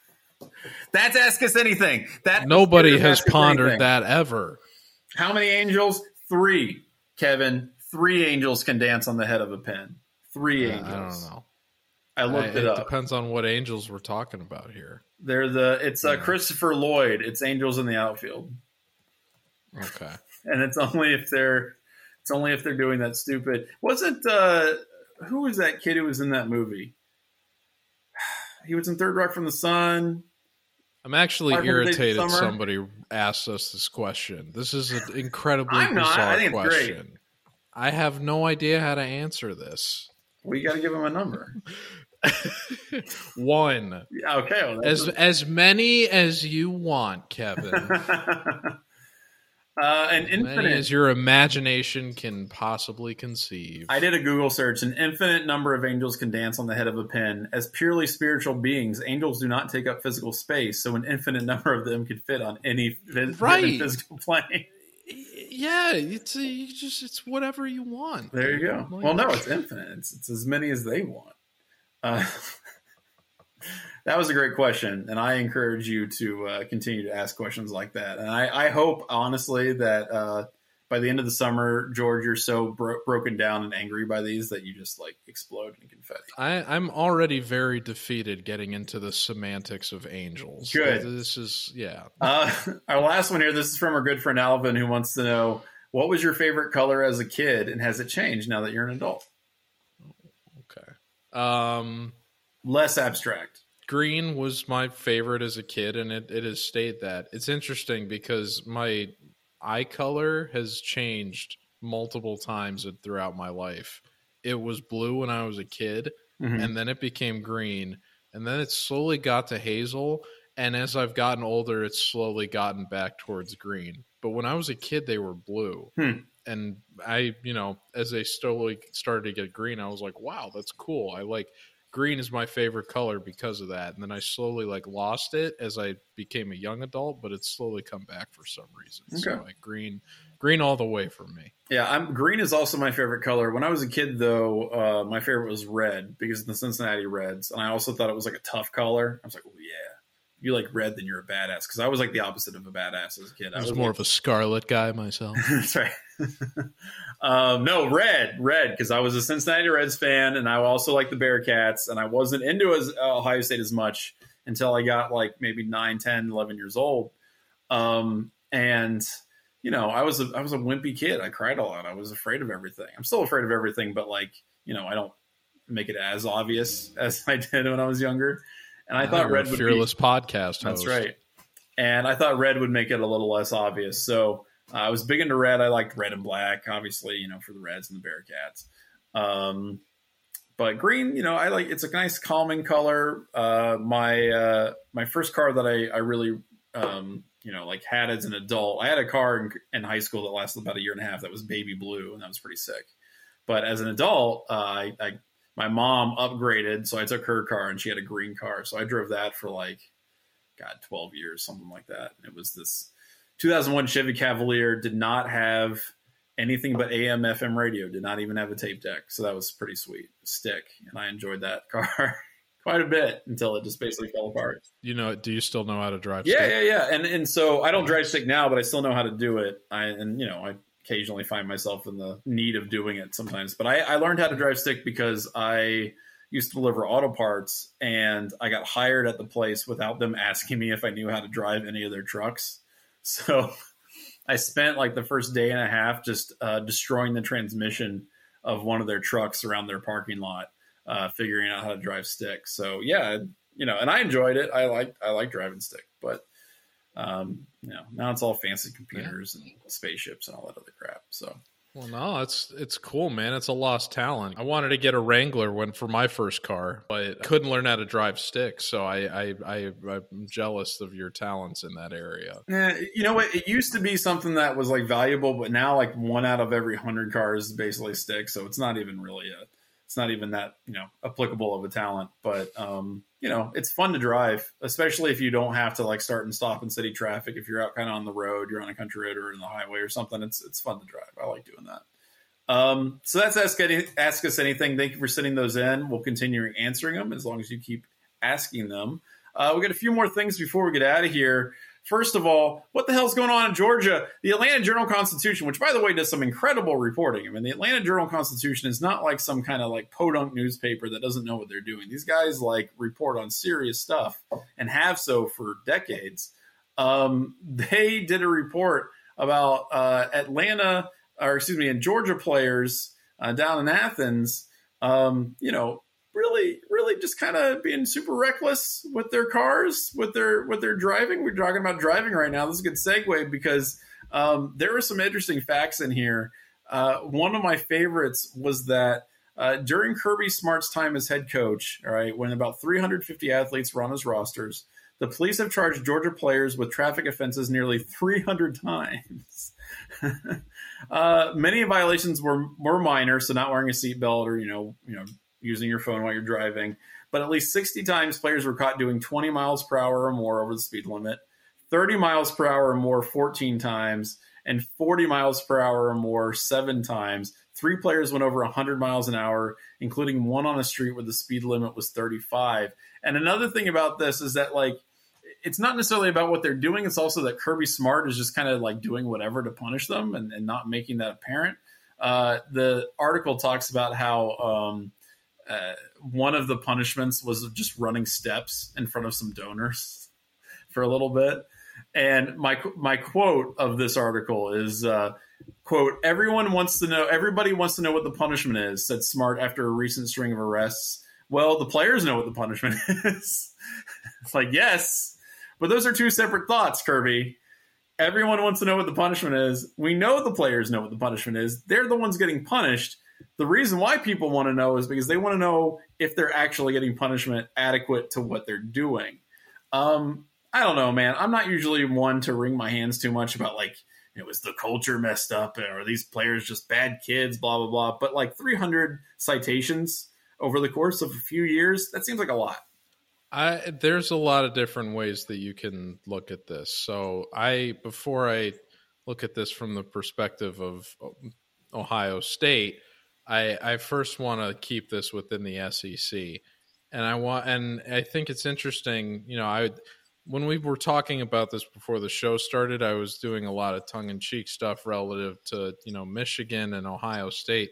That's ask us anything. That
Nobody has pondered
Anything.
that ever.
How many angels? Three. Kevin, three angels can dance on the head of a pin. Three
I
angels.
don't know.
I looked
I-
it up.
It depends on what angels we're talking about here.
They're the. It's uh,
Yeah.
Christopher Lloyd. It's angels in the outfield.
Okay.
and it's only if they're it's only if they're doing that stupid wasn't uh who was that kid who was in that movie he was in third rock from the sun
I'm actually irritated somebody asked us this question. This is an incredibly
I'm not.
bizarre
I think it's great.
question. I have no idea how to answer this.
We got to give him a number
One.
yeah, okay well,
As as many as you want, Kevin.
uh an
As
infinite
as your imagination can possibly conceive.
I did a Google search. An infinite number of angels can dance on the head of a pin. As purely spiritual beings, angels do not take up physical space, so an infinite number of them could fit on any
Right.
physical plane.
yeah, it's you just it's whatever you want.
There you go. Well, no, it's infinite. It's, it's as many as they want. Uh, that was a great question, and I encourage you to uh, continue to ask questions like that. And I, I hope, honestly, that uh, by the end of the summer, George, you're so bro- broken down and angry by these that you just like explode in confetti.
I, I'm already very defeated getting into the semantics of angels.
Good.
This is yeah.
Uh, our last one here. This is from our good friend Alvin, who wants to know what was your favorite color as a kid, and has it changed now that you're an adult?
Okay. Um
Less abstract.
green was my favorite as a kid and it, it has stayed that it's interesting because my eye color has changed multiple times throughout my life it was blue when i was a kid
Mhm.
and then it became green and then it slowly got to hazel and as i've gotten older it's slowly gotten back towards green but when i was a kid they were blue
Hmm.
and i you know as they slowly started to get green i was like wow that's cool i like green is my favorite color because of that. And then i slowly like lost it as i became a young adult but it's slowly come back for some reason. So like green green all the way for me.
Yeah, I'm green is also my favorite color. When I was a kid, though, uh, my favorite was red because of the Cincinnati Reds, and I also thought it was like a tough color. I was like, oh yeah, you like red, then you're a badass. Because I was like the opposite of a badass as a kid.
i
I
was
was
more
like-
of a scarlet guy myself
That's right. um, no, red, red, because I was a Cincinnati Reds fan, and I also like the Bearcats, and I wasn't into as, uh, Ohio State as much until I got like maybe 9, 10, 11 years old. Um, and you know, I was a, I was a wimpy kid. I cried a lot. I was afraid of everything. I'm still afraid of everything, but like, you know, I don't make it as obvious as I did when I was younger. And I thought Red would
fearless
be,
podcast. Host.
That's right. And I thought Red would make it a little less obvious. So uh, I was big into Red. I liked Red and Black, obviously, you know, for the Reds and the Bearcats. Um, but green, you know, I like it's a nice calming color. Uh, my uh, my first car that I I really um, you know like had as an adult, I had a car in, in, high school that lasted about a year and a half that was baby blue, and that was pretty sick. But as an adult, uh, I, I my mom upgraded, so I took her car and she had a green car, so I drove that for like God twelve years, something like that. It was this 2001 Chevy Cavalier did not have anything but AM FM radio. Did not even have a tape deck, so that was pretty sweet. Stick, and I enjoyed that car quite a bit until it just basically fell apart.
You know, do you still know how to drive?
Yeah, stick? yeah, yeah. And and so I don't drive stick now, but I still know how to do it. I and you know I occasionally find myself in the need of doing it sometimes. But I, I learned how to drive stick because I used to deliver auto parts and I got hired at the place without them asking me if I knew how to drive any of their trucks. So I spent like the first day and a half just uh, destroying the transmission of one of their trucks around their parking lot, uh, figuring out how to drive stick. So yeah, you know, and I enjoyed it. I like I like driving stick, but um, you know, now it's all fancy computers yeah. and spaceships and all that other crap. So
well, no, it's it's cool, man. It's a lost talent. I wanted to get a Wrangler when for my first car, but couldn't learn how to drive stick. So I, I, I am jealous of your talents in that area.
Yeah, you know what? It used to be something that was like valuable, but now like one out of every hundred cars basically stick. So it's not even really a it's not even that you know applicable of a talent but um you know it's fun to drive especially if you don't have to like start and stop in city traffic. If you're out kind of on the road you're on a country road or in the highway or something it's it's fun to drive. I like doing that. Um so that's ask, any, ask us anything. Thank you for sending those in. We'll continue answering them as long as you keep asking them. Uh, we got a few more things before we get out of here First of all, what the hell's going on in Georgia? The Atlanta Journal Constitution, which by the way does some incredible reporting. I mean, the Atlanta Journal Constitution is not like some kind of like podunk newspaper that doesn't know what they're doing. These guys like report on serious stuff and have so for decades. Um, they did a report about uh, Atlanta, or excuse me, and Georgia players uh, down in Athens. Um, you know, really, really just kind of being super reckless with their cars, with their with their driving. We're talking about driving right now. This is a good segue because um, there are some interesting facts in here. Uh, one of my favorites was that uh, during Kirby Smart's time as head coach, all right, when about 350 athletes were on his rosters, the police have charged Georgia players with traffic offenses nearly 300 times. uh, many violations were were minor, so not wearing a seatbelt or you know you know using your phone while you're driving. But at least 60 times players were caught doing 20 miles per hour or more over the speed limit, 30 miles per hour or more 14 times, and 40 miles per hour or more seven times. Three players went over 100 miles an hour, including one on a street where the speed limit was 35. And another thing about this is that, like, it's not necessarily about what they're doing. It's also that Kirby Smart is just kind of like doing whatever to punish them and, and not making that apparent. Uh, the article talks about how um, uh, one of the punishments was just running steps in front of some donors for a little bit. And my my quote of this article is uh, quote Everyone wants to know. Everybody wants to know what the punishment is," said Smart after a recent string of arrests. Well, the players know what the punishment is. it's like yes, but those are two separate thoughts, Kirby. Everyone wants to know what the punishment is. We know the players know what the punishment is. They're the ones getting punished the reason why people want to know is because they want to know if they're actually getting punishment adequate to what they're doing. Um, I don't know, man. I'm not usually one to wring my hands too much about like it was the culture messed up or these players just bad kids, blah blah blah. But like 300 citations over the course of a few years, that seems like a lot.
I there's a lot of different ways that you can look at this. So I before I look at this from the perspective of Ohio State, I I first want to keep this within the SEC, and I want and I think it's interesting. You know, I when we were talking about this before the show started, I was doing a lot of tongue in cheek stuff relative to you know Michigan and Ohio State.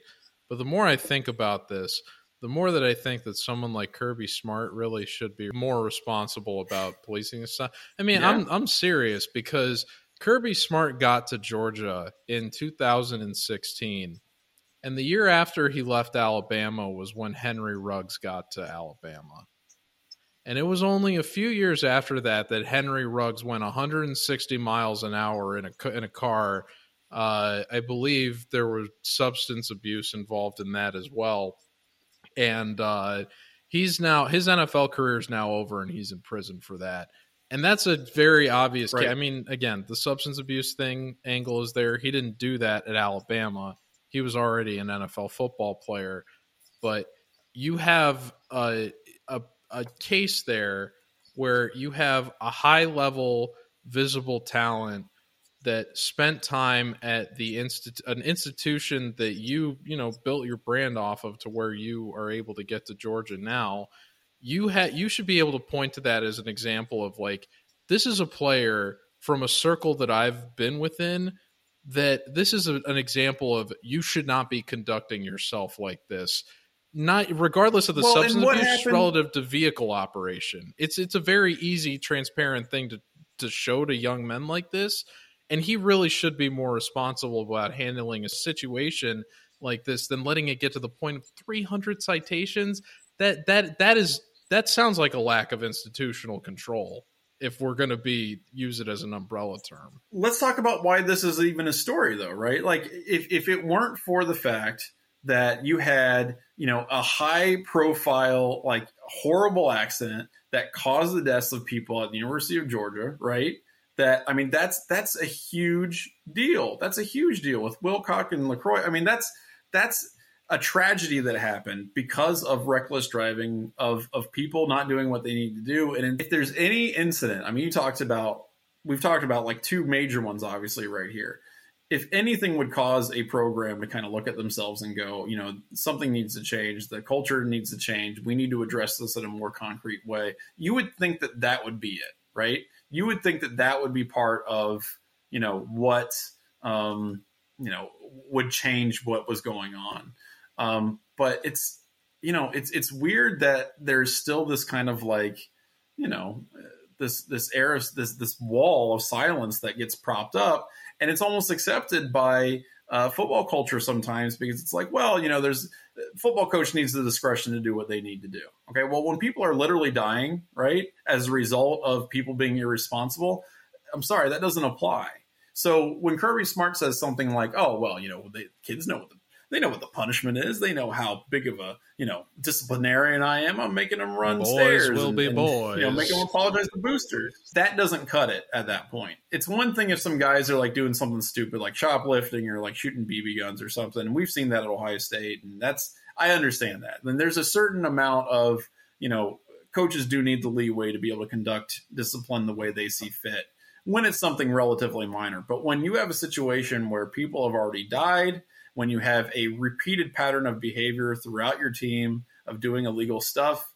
But the more I think about this, the more that I think that someone like Kirby Smart really should be more responsible about policing this stuff. I mean, yeah. I'm I'm serious because Kirby Smart got to Georgia in 2016. And the year after he left Alabama was when Henry Ruggs got to Alabama. And it was only a few years after that that Henry Ruggs went 160 miles an hour in a in a car. Uh, I believe there was substance abuse involved in that as well. And uh, he's now his NFL career is now over, and he's in prison for that. And that's a very obvious. Right. I mean, again, the substance abuse thing angle is there. He didn't do that at Alabama. He was already an NFL football player, but you have a a, a case there where you have a high level visible talent that spent time at the instit- an institution that you you know built your brand off of to where you are able to get to Georgia now. You had you should be able to point to that as an example of like this is a player from a circle that I've been within that this is a, an example of you should not be conducting yourself like this not regardless of the well, substance abuse happened? relative to vehicle operation it's it's a very easy transparent thing to to show to young men like this and he really should be more responsible about handling a situation like this than letting it get to the point of 300 citations that that that is that sounds like a lack of institutional control if we're going to be use it as an umbrella term.
Let's talk about why this is even a story though, right? Like if if it weren't for the fact that you had, you know, a high profile like horrible accident that caused the deaths of people at the University of Georgia, right? That I mean that's that's a huge deal. That's a huge deal with Willock and LeCroy. I mean that's that's a tragedy that happened because of reckless driving of of people not doing what they need to do. And if there's any incident i mean you talked about we've talked about like two major ones obviously right here. If anything would cause a program to kind of look at themselves and go you know something needs to change the culture needs to change we need to address this in a more concrete way you would think that that would be it right? You would think that that would be part of you know what um you know would change what was going on um, but it's you know it's it's weird that there's still this kind of like you know this this air of this this wall of silence that gets propped up, and it's almost accepted by uh, football culture sometimes because it's like, well, you know, there's football coach needs the discretion to do what they need to do. Okay, well, when people are literally dying, right, as a result of people being irresponsible, I'm sorry, that doesn't apply. So when Kirby Smart says something like, "Oh, well, you know, the kids know what the they know what the punishment is. They know how big of a you know disciplinarian I am. I'm making them run
boys
stairs.
Will
and,
be
and,
boys.
You know, make them apologize to boosters. That doesn't cut it at that point. It's one thing if some guys are like doing something stupid like shoplifting or like shooting BB guns or something. And we've seen that at Ohio State, and that's I understand that. Then there's a certain amount of you know coaches do need the leeway to be able to conduct discipline the way they see fit when it's something relatively minor. But when you have a situation where people have already died when you have a repeated pattern of behavior throughout your team of doing illegal stuff,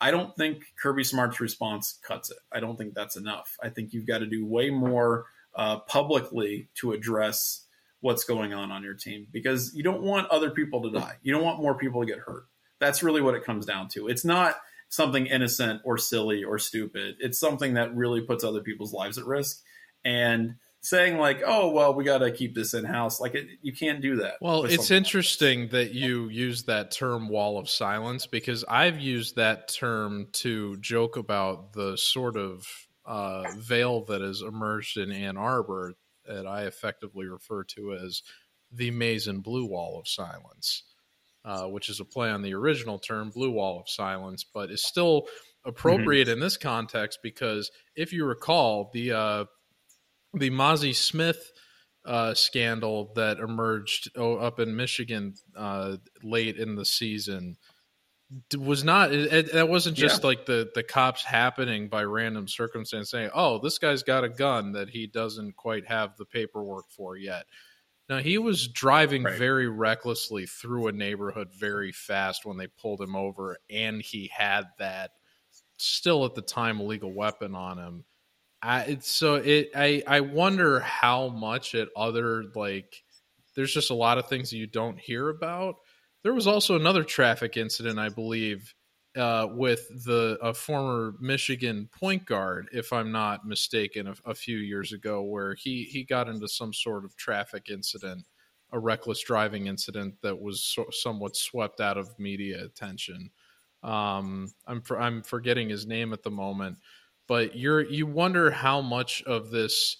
I don't think Kirby Smart's response cuts it. I don't think that's enough. I think you've got to do way more uh, publicly to address what's going on on your team because you don't want other people to die. You don't want more people to get hurt. That's really what it comes down to. It's not something innocent or silly or stupid. It's something that really puts other people's lives at risk. And saying like, "Oh, well, we got to keep this in house." Like, it, you can't do that.
Well, it's interesting like that you use that term "wall of silence" because I've used that term to joke about the sort of uh, veil that has emerged in Ann Arbor that I effectively refer to as the Maize and Blue Wall of Silence, uh, which is a play on the original term "Blue Wall of Silence," but is still appropriate mm-hmm. in this context because if you recall the uh, the Mazi Smith uh, scandal that emerged oh, up in Michigan uh, late in the season was not it, it wasn't just yeah. like the the cops happening by random circumstance saying oh this guy's got a gun that he doesn't quite have the paperwork for yet now he was driving right. very recklessly through a neighborhood very fast when they pulled him over and he had that still at the time illegal weapon on him I so it I I wonder how much at other like there's just a lot of things that you don't hear about. There was also another traffic incident, I believe, uh, with the a former Michigan point guard, if I'm not mistaken, a, a, few years ago, where he he got into some sort of traffic incident, a reckless driving incident that was so, somewhat swept out of media attention. Um, I'm for, I'm forgetting his name at the moment, but you're you wonder how much of this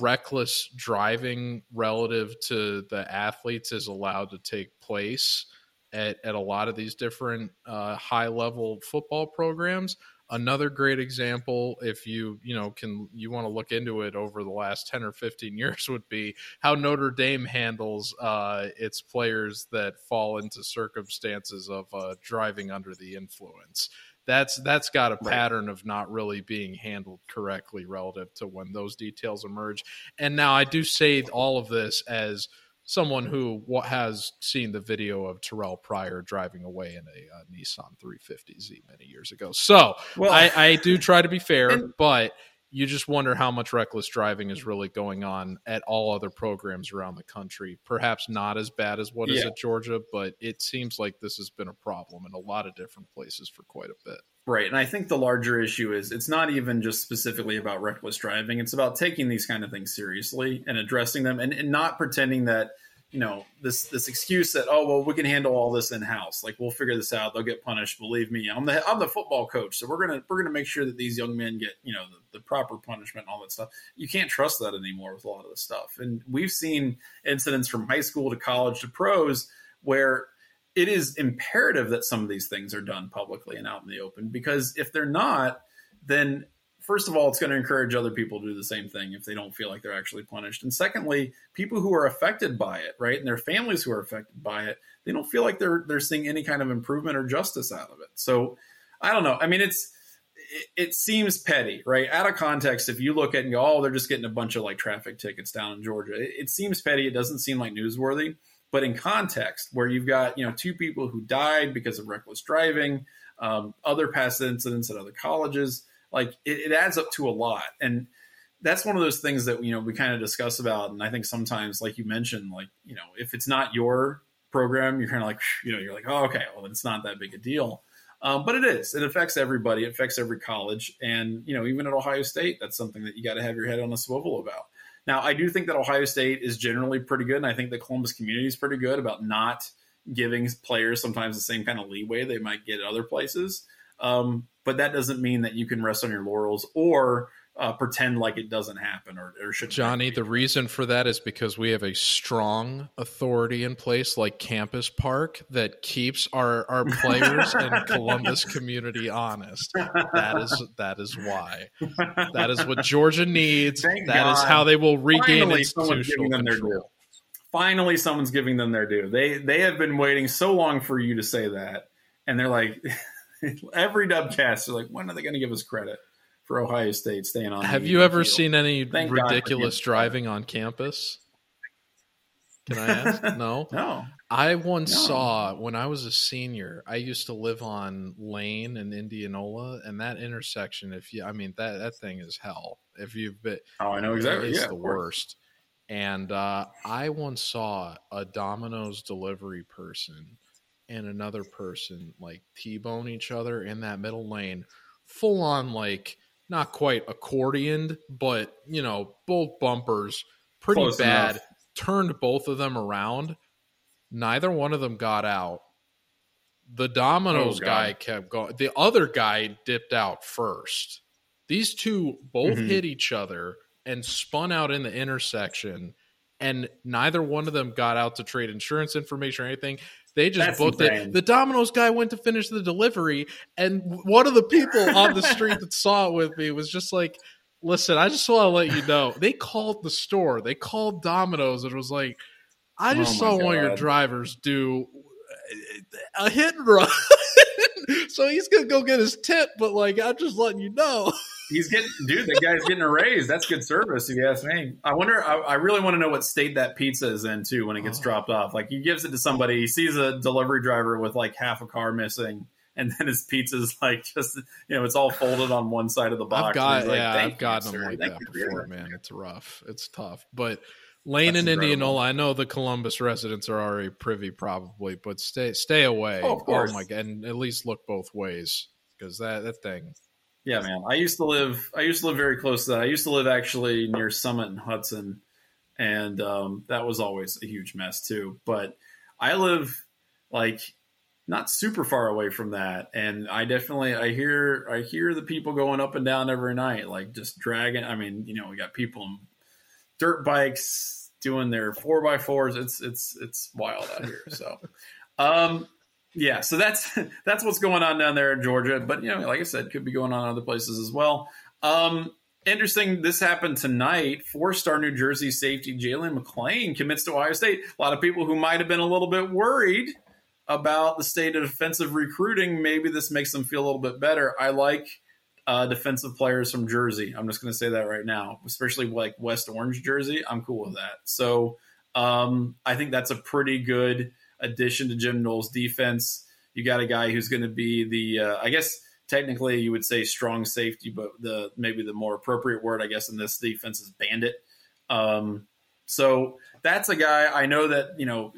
reckless driving relative to the athletes is allowed to take place at, at a lot of these different uh, high level football programs. Another great example, if you you know can you want to look into it over the last ten or fifteen years, would be how Notre Dame handles uh, its players that fall into circumstances of uh, driving under the influence that's that's got a pattern right. of not really being handled correctly relative to when those details emerge. And now I do say all of this as someone who has seen the video of Terrelle Pryor driving away in a uh, Nissan 350Z many years ago. So well, I, I, do try to be fair, and, but you just wonder how much reckless driving is really going on at all other programs around the country. Perhaps not as bad as what yeah. is at Georgia, but it seems like this has been a problem in a lot of different places for quite a bit.
Right. And I think the larger issue is it's not even just specifically about reckless driving. It's about taking these kind of things seriously and addressing them and, and not pretending that, you know, this this excuse that, oh well, we can handle all this in house. Like we'll figure this out. They'll get punished. Believe me. I'm the I'm the football coach. So we're gonna we're gonna make sure that these young men get, you know, the, the proper punishment and all that stuff. You can't trust that anymore with a lot of this stuff. And we've seen incidents from high school to college to pros where it is imperative that some of these things are done publicly and out in the open because if they're not, then first of all, it's going to encourage other people to do the same thing if they don't feel like they're actually punished. And secondly, people who are affected by it, right, and their families who are affected by it, they don't feel like they're they're seeing any kind of improvement or justice out of it. So I don't know. I mean, it's it, seems petty, right? Out of context, if you look at it and go, oh, they're just getting a bunch of like traffic tickets down in Georgia, it, it seems petty. It doesn't seem like newsworthy but in context where you've got you know two people who died because of reckless driving um, other past incidents at other colleges like it, it, adds up to a lot. And that's one of those things that you know we kind of discuss about and i think sometimes like you mentioned like you know if it's not your program you're kind of like you know you're like oh okay well it's not that big a deal. Um, but it is. It affects everybody. It affects every college. And you know even at ohio state that's something that you got to have your head on a swivel about. Now, I do think that Ohio State is generally pretty good, and I think the Columbus community is pretty good about not giving players sometimes the same kind of leeway they might get at other places. Um, but that doesn't mean that you can rest on your laurels or uh, pretend like it doesn't happen or, or should.
Johnny, the reason for that is because we have a strong authority in place, like Campus Park, that keeps our our players and Columbus community honest. That is that is why. That is what Georgia needs. Thank that God. is how they will regain Finally, institutional control.
Finally, someone's giving them their due. They they have been waiting so long for you to say that, and they're like. every dubcast, they're like, when are they going to give us credit? for Ohio State staying on.
Have you ever field. seen any Thank ridiculous driving on campus? Can I ask? No.
no.
I once no. saw when I was a senior. I used to live on Lane in Indianola, and that intersection. If you, I mean that that thing is hell. If you've been,
oh, I know exactly.
It's
yeah,
the worst. And uh, I once saw a Domino's delivery person and another person like T-bone each other in that middle lane, full on like not quite accordioned, but you know, both bumpers pretty Close bad. Enough. Turned both of them around. Neither one of them got out. The Domino's oh, guy kept going. The other guy dipped out first. These two both mm-hmm. hit each other and spun out in the intersection, and neither one of them got out to trade insurance information or anything. They just That's booked insane. it. The Domino's guy went to finish the delivery, and one of the people on the street that saw it with me was just like, "Listen, I just want to let you know." They called the store. They called Domino's and was like, "I just oh saw God. one of your drivers do a hit and run." so he's gonna go get his tip, but like I'm just letting you know.
He's getting, dude. The guy's getting a raise. That's good service, if you ask me. I wonder. I, I really want to know what state that pizza is in too when it gets oh. dropped off. Like he gives it to somebody, he sees a delivery driver with like half a car missing, and then his pizza's like just you know it's all folded on one side of the box.
I've got, like, yeah, I've gotten them like that before, man. It's rough. It's tough, but Lane and Indianola. I know the Columbus residents are already privy, probably, but stay stay away.
Oh, of oh, course.
oh my god, and at least look both ways because that that thing.
Yeah, man. I used to live. I used to live very close to that. I used to live actually near Summit and Hudson, and um, that was always a huge mess too. But I live like not super far away from that, and I definitely I hear I hear the people going up and down every night, like just dragging. I mean, you know, we got people in dirt bikes doing their four by fours. It's it's it's wild out here. So, um, yeah, so that's that's what's going on down there in Georgia. But you know, like I said, could be going on other places as well. Um, interesting. This happened tonight. Four-star New Jersey safety Jalen McClain commits to Ohio State. A lot of people who might have been a little bit worried about the state of defensive recruiting. Maybe this makes them feel a little bit better. I like uh, defensive players from Jersey. I'm just going to say that right now, especially like West Orange Jersey. I'm cool with that. So um, I think that's a pretty good addition to Jim Knowles' defense. You got a guy who's going to be the, uh, I guess technically you would say strong safety, but the maybe the more appropriate word, I guess, in this defense is bandit. Um, so that's a guy I know that you know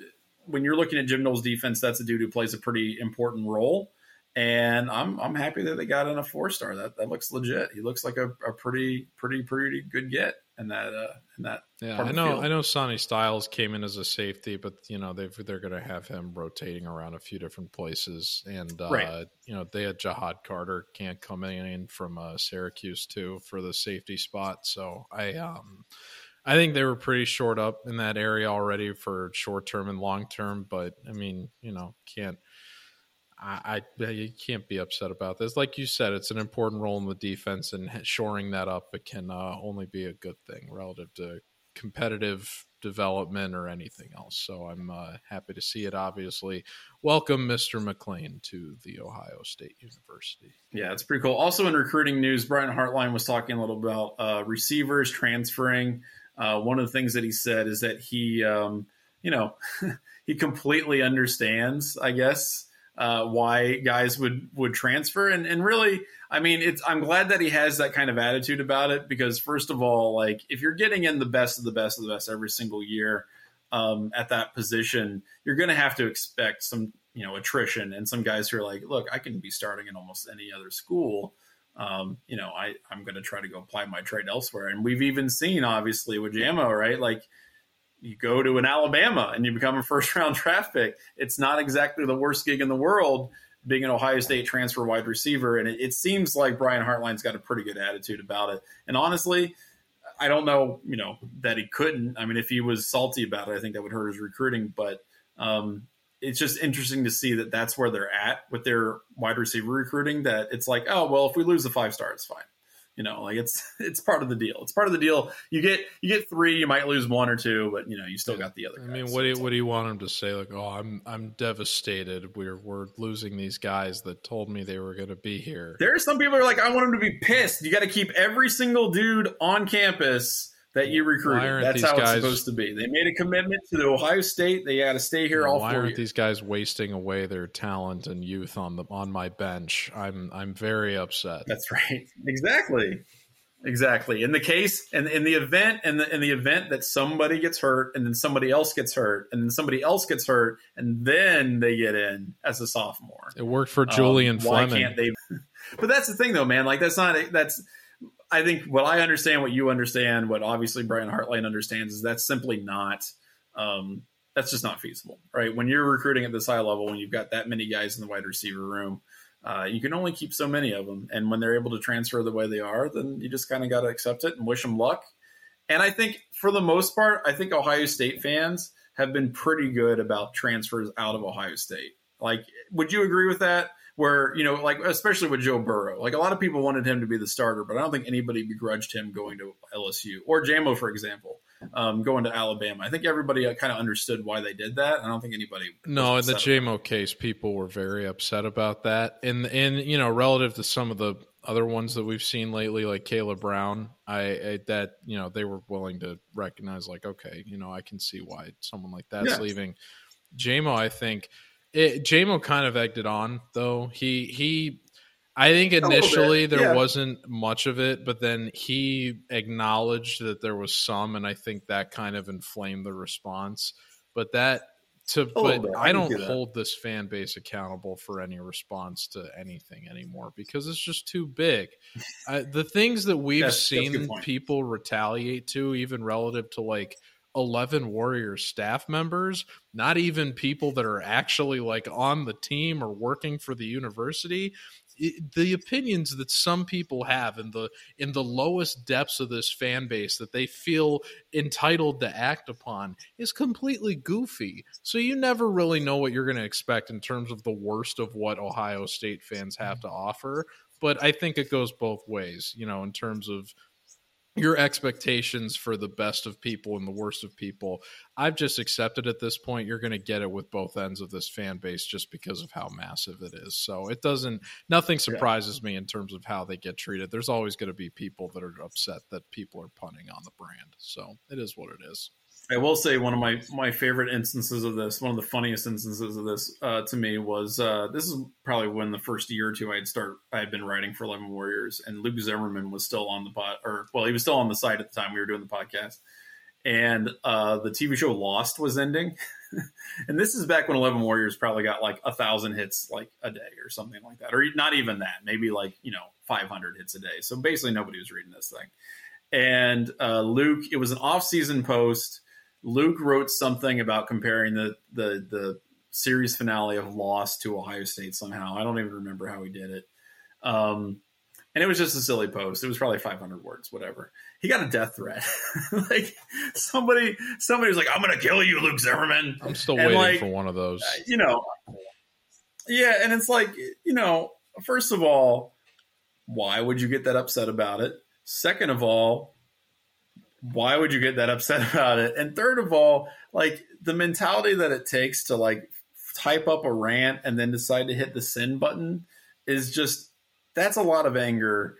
when you're looking at Jim Knowles' defense, that's a dude who plays a pretty important role and I'm I'm happy that they got in a four star. That that looks legit. He looks like a, a pretty pretty pretty good get in that uh, in that.
Yeah, I know. I know. Sonny Styles came in as a safety, but you know they they're going to have him rotating around a few different places, and uh, right. you know they had Ja'Had Carter can't come in from uh, Syracuse too for the safety spot. So I um I think they were pretty short up in that area already for short term and long term. But I mean, you know, can't I, I, you can't be upset about this. Like you said, it's an important role in the defense, and shoring that up it can uh, only be a good thing relative to competitive development or anything else. So I'm uh, happy to see it. Obviously, welcome Mr. McClain to the Ohio State University.
Yeah, it's pretty cool. Also in recruiting news, Brian Hartline was talking a little about uh, receivers transferring. Uh, one of the things that he said is that he, um, you know, he completely understands, I guess uh, why guys would would transfer. And and really I mean it's I'm glad that he has that kind of attitude about it because first of all like if you're getting in the best of the best of the best every single year um, at that position you're going to have to expect some you know attrition and some guys who are like look I can be starting in almost any other school. Um, you know I I'm going to try to go apply my trade elsewhere. And we've even seen obviously with Jamo right? Like you go to an Alabama and you become a first round draft pick. It's not exactly the worst gig in the world being an Ohio State transfer wide receiver. And it, it, seems like Brian Hartline's got a pretty good attitude about it. And honestly, I don't know, you know, that he couldn't. I mean, if he was salty about it, I think that would hurt his recruiting. But um, it's just interesting to see that that's where they're at with their wide receiver recruiting. That it's like, oh, well, if we lose the five star, it's fine. You know, like it's it's part of the deal. It's part of the deal. You get you get three, you might lose one or two, but you know you still got the other.
I mean, what do you, what do you want them to say? Like, oh, I'm I'm devastated. We're we're losing these guys that told me they were going to be here.
There are some people who are like, I want them to be pissed. You got to keep every single dude on campus that you recruited. That's how guys, it's supposed to be. They made a commitment to the Ohio State. They got to stay here all.
Why
aren't
years. these guys wasting away their talent and youth on the on my bench? I'm I'm very upset.
That's right. Exactly. Exactly. In the case and in, in the event and in, in the event that somebody gets hurt and then somebody else gets hurt and then somebody else gets hurt and then they get in as a sophomore.
It worked for Julian um, Fleming. Why can't they?
but that's the thing though, man. Like that's not that's I think what I understand, what you understand, what obviously Brian Hartline understands is that's simply not um, that's just not feasible, right? When you're recruiting at this high level, when you've got that many guys in the wide receiver room, uh, you can only keep so many of them. And when they're able to transfer the way they are, then you just kind of got to accept it and wish them luck. And I think for the most part, I think Ohio State fans have been pretty good about transfers out of Ohio State. Like, would you agree with that? Where, you know, like, especially with Joe Burrow, like a lot of people wanted him to be the starter, but I don't think anybody begrudged him going to LSU or Jamo, for example um, going to Alabama. I think everybody uh, kind of understood why they did that. I don't think anybody.
No, in the Jamo case, people were very upset about that, and and you know, relative to some of the other ones that we've seen lately, like Kaleb Brown, I, I that you know they were willing to recognize, like, okay, you know, I can see why someone like that's yes. leaving. Jamo, I think. It, Jamo kind of egged it on, though. He he I think initially there yeah. wasn't much of it, but then he acknowledged that there was some, and I think that kind of inflamed the response. But that to but I, I don't hold this fan base accountable for any response to anything anymore because it's just too big. the things that we've that's, seen that's people retaliate to, even relative to like 11 Warriors staff members, not even people that are actually like on the team or working for the university. It, the opinions that some people have in the in the lowest depths of this fan base that they feel entitled to act upon is completely goofy. So you never really know what you're going to expect in terms of the worst of what Ohio State fans have to offer. But I think it goes both ways, you know, in terms of your expectations for the best of people and the worst of people. I've just accepted at this point you're going to get it with both ends of this fan base just because of how massive it is. So it doesn't nothing surprises yeah. me in terms of how they get treated. There's always going to be people that are upset that people are punning on the brand. So it is what it is.
I will say one of my my favorite instances of this, one of the funniest instances of this uh, to me was uh, this is probably when the first year or two I had start I had been writing for Eleven Warriors, and Luke Zimmerman was still on the pot, or well, he was still on the site at the time we were doing the podcast, and uh, the TV show Lost was ending, and this is back when Eleven Warriors probably got like a thousand hits like a day or something like that, or not even that, maybe like you know five hundred hits a day. So basically, nobody was reading this thing, and uh, Luke, it was an off season post Luke wrote something about comparing the the the series finale of Lost to Ohio State somehow. I don't even remember how he did it. Um, and it was just a silly post. It was probably 500 words, whatever. He got a death threat. like somebody, somebody was like, "I'm going to kill you, Luke Zimmerman."
I'm still and waiting like, for one of those. Uh,
you know, yeah, and it's like, you know, first of all, why would you get that upset about it? Second of all, why would you get that upset about it? And third of all, like the mentality that it takes to like type up a rant and then decide to hit the send button is just that's a lot of anger.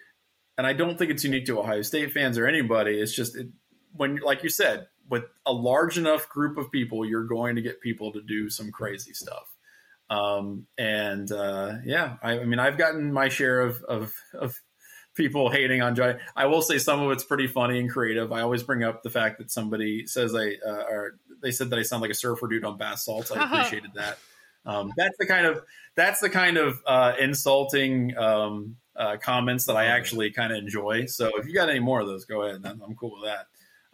And I don't think it's unique to Ohio State fans or anybody. It's just it, when, like you said, with a large enough group of people, you're going to get people to do some crazy stuff. Um, and uh, yeah, I, I mean, I've gotten my share of, of, of people hating on Johnny. I will say some of it's pretty funny and creative. I always bring up the fact that somebody says I uh, or they said that I sound like a surfer dude on bath salts. I appreciated that. Um, that's the kind of that's the kind of uh, insulting um, uh, comments that I actually kind of enjoy. So if you got any more of those, go ahead. I'm, I'm cool with that.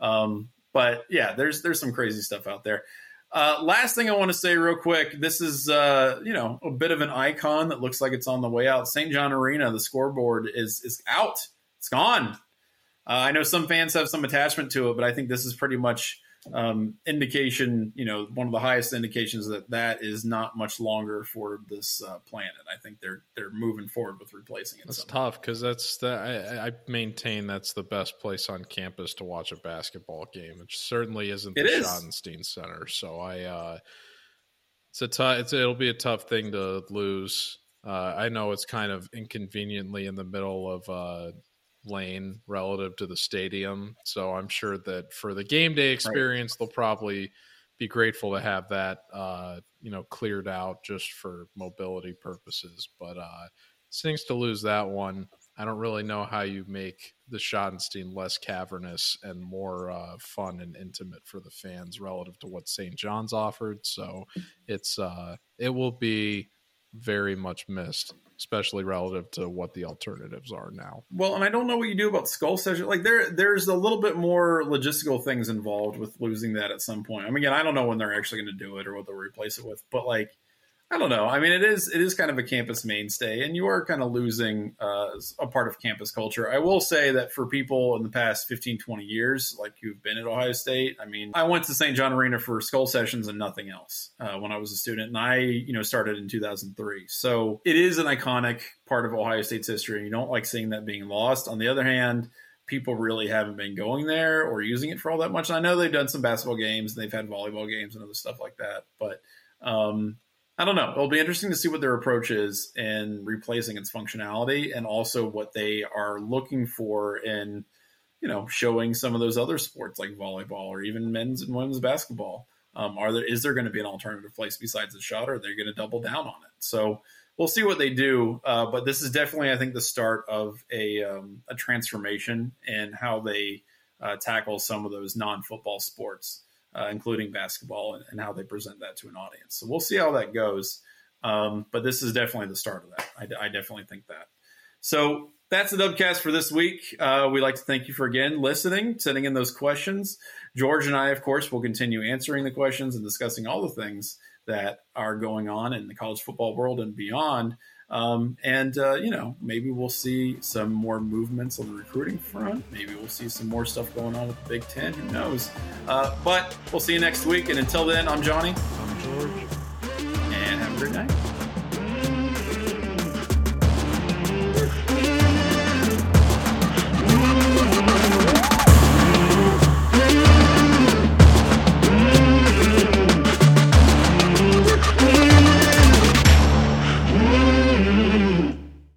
Um, but yeah, there's there's some crazy stuff out there. Uh, last thing I want to say real quick. This is, uh, you know, a bit of an icon that looks like it's on the way out. St. John Arena, the scoreboard is is out. It's gone. Uh, I know some fans have some attachment to it, but I think this is pretty much um, indication, you know, one of the highest indications that that is not much longer for this uh, planet. I think they're they're moving forward with replacing it.
That's somehow. tough because that's the I, I, maintain that's the best place on campus to watch a basketball game. It certainly isn't the it is. Schottenstein Center. So I, uh, it's a tough. It's it'll be a tough thing to lose. Uh, I know it's kind of inconveniently in the middle of uh, lane relative to the stadium. So I'm sure that for the game day experience, right. they'll probably be grateful to have that, uh, you know, cleared out just for mobility purposes. But uh, stings to lose that one. I don't really know how you make the Schottenstein less cavernous and more uh, fun and intimate for the fans relative to what St. John's offered. So it's uh, it will be very much missed especially relative to what the alternatives are now.
Well, and I don't know what you do about skull session. Like there, there's a little bit more logistical things involved with losing that at some point. I mean, again, I don't know when they're actually going to do it or what they'll replace it with, but like I don't know. I mean, it is it is kind of a campus mainstay, and you are kind of losing uh, a part of campus culture. I will say that for people in the past 15, 20 years, like you've been at Ohio State, I mean, I went to St. John Arena for skull sessions and nothing else uh, when I was a student, and I, you know, started in 2003. So it is an iconic part of Ohio State's history. You don't like seeing that being lost. On the other hand, people really haven't been going there or using it for all that much. I know they've done some basketball games and they've had volleyball games and other stuff like that, but um, I don't know. It'll be interesting to see what their approach is in replacing its functionality and also what they are looking for in, you know, showing some of those other sports like volleyball or even men's and women's basketball. Um, are there is there going to be an alternative place besides the Schott, or are they going to double down on it? So we'll see what they do. Uh, but this is definitely, I think, the start of a um, a transformation in how they uh, tackle some of those non football sports, uh, including basketball, and, and, how they present that to an audience. So we'll see how that goes. Um, but this is definitely the start of that. I, I definitely think that. So that's the Dubcast for this week. Uh, we'd like to thank you for again listening, sending in those questions. George and I, of course, will continue answering the questions and discussing all the things that are going on in the college football world and beyond. Um, and, uh, you know, maybe we'll see some more movements on the recruiting front. Maybe we'll see some more stuff going on with the Big Ten. Who knows? Uh, but we'll see you next week. And until then, I'm Johnny.
I'm George.
And have a great night.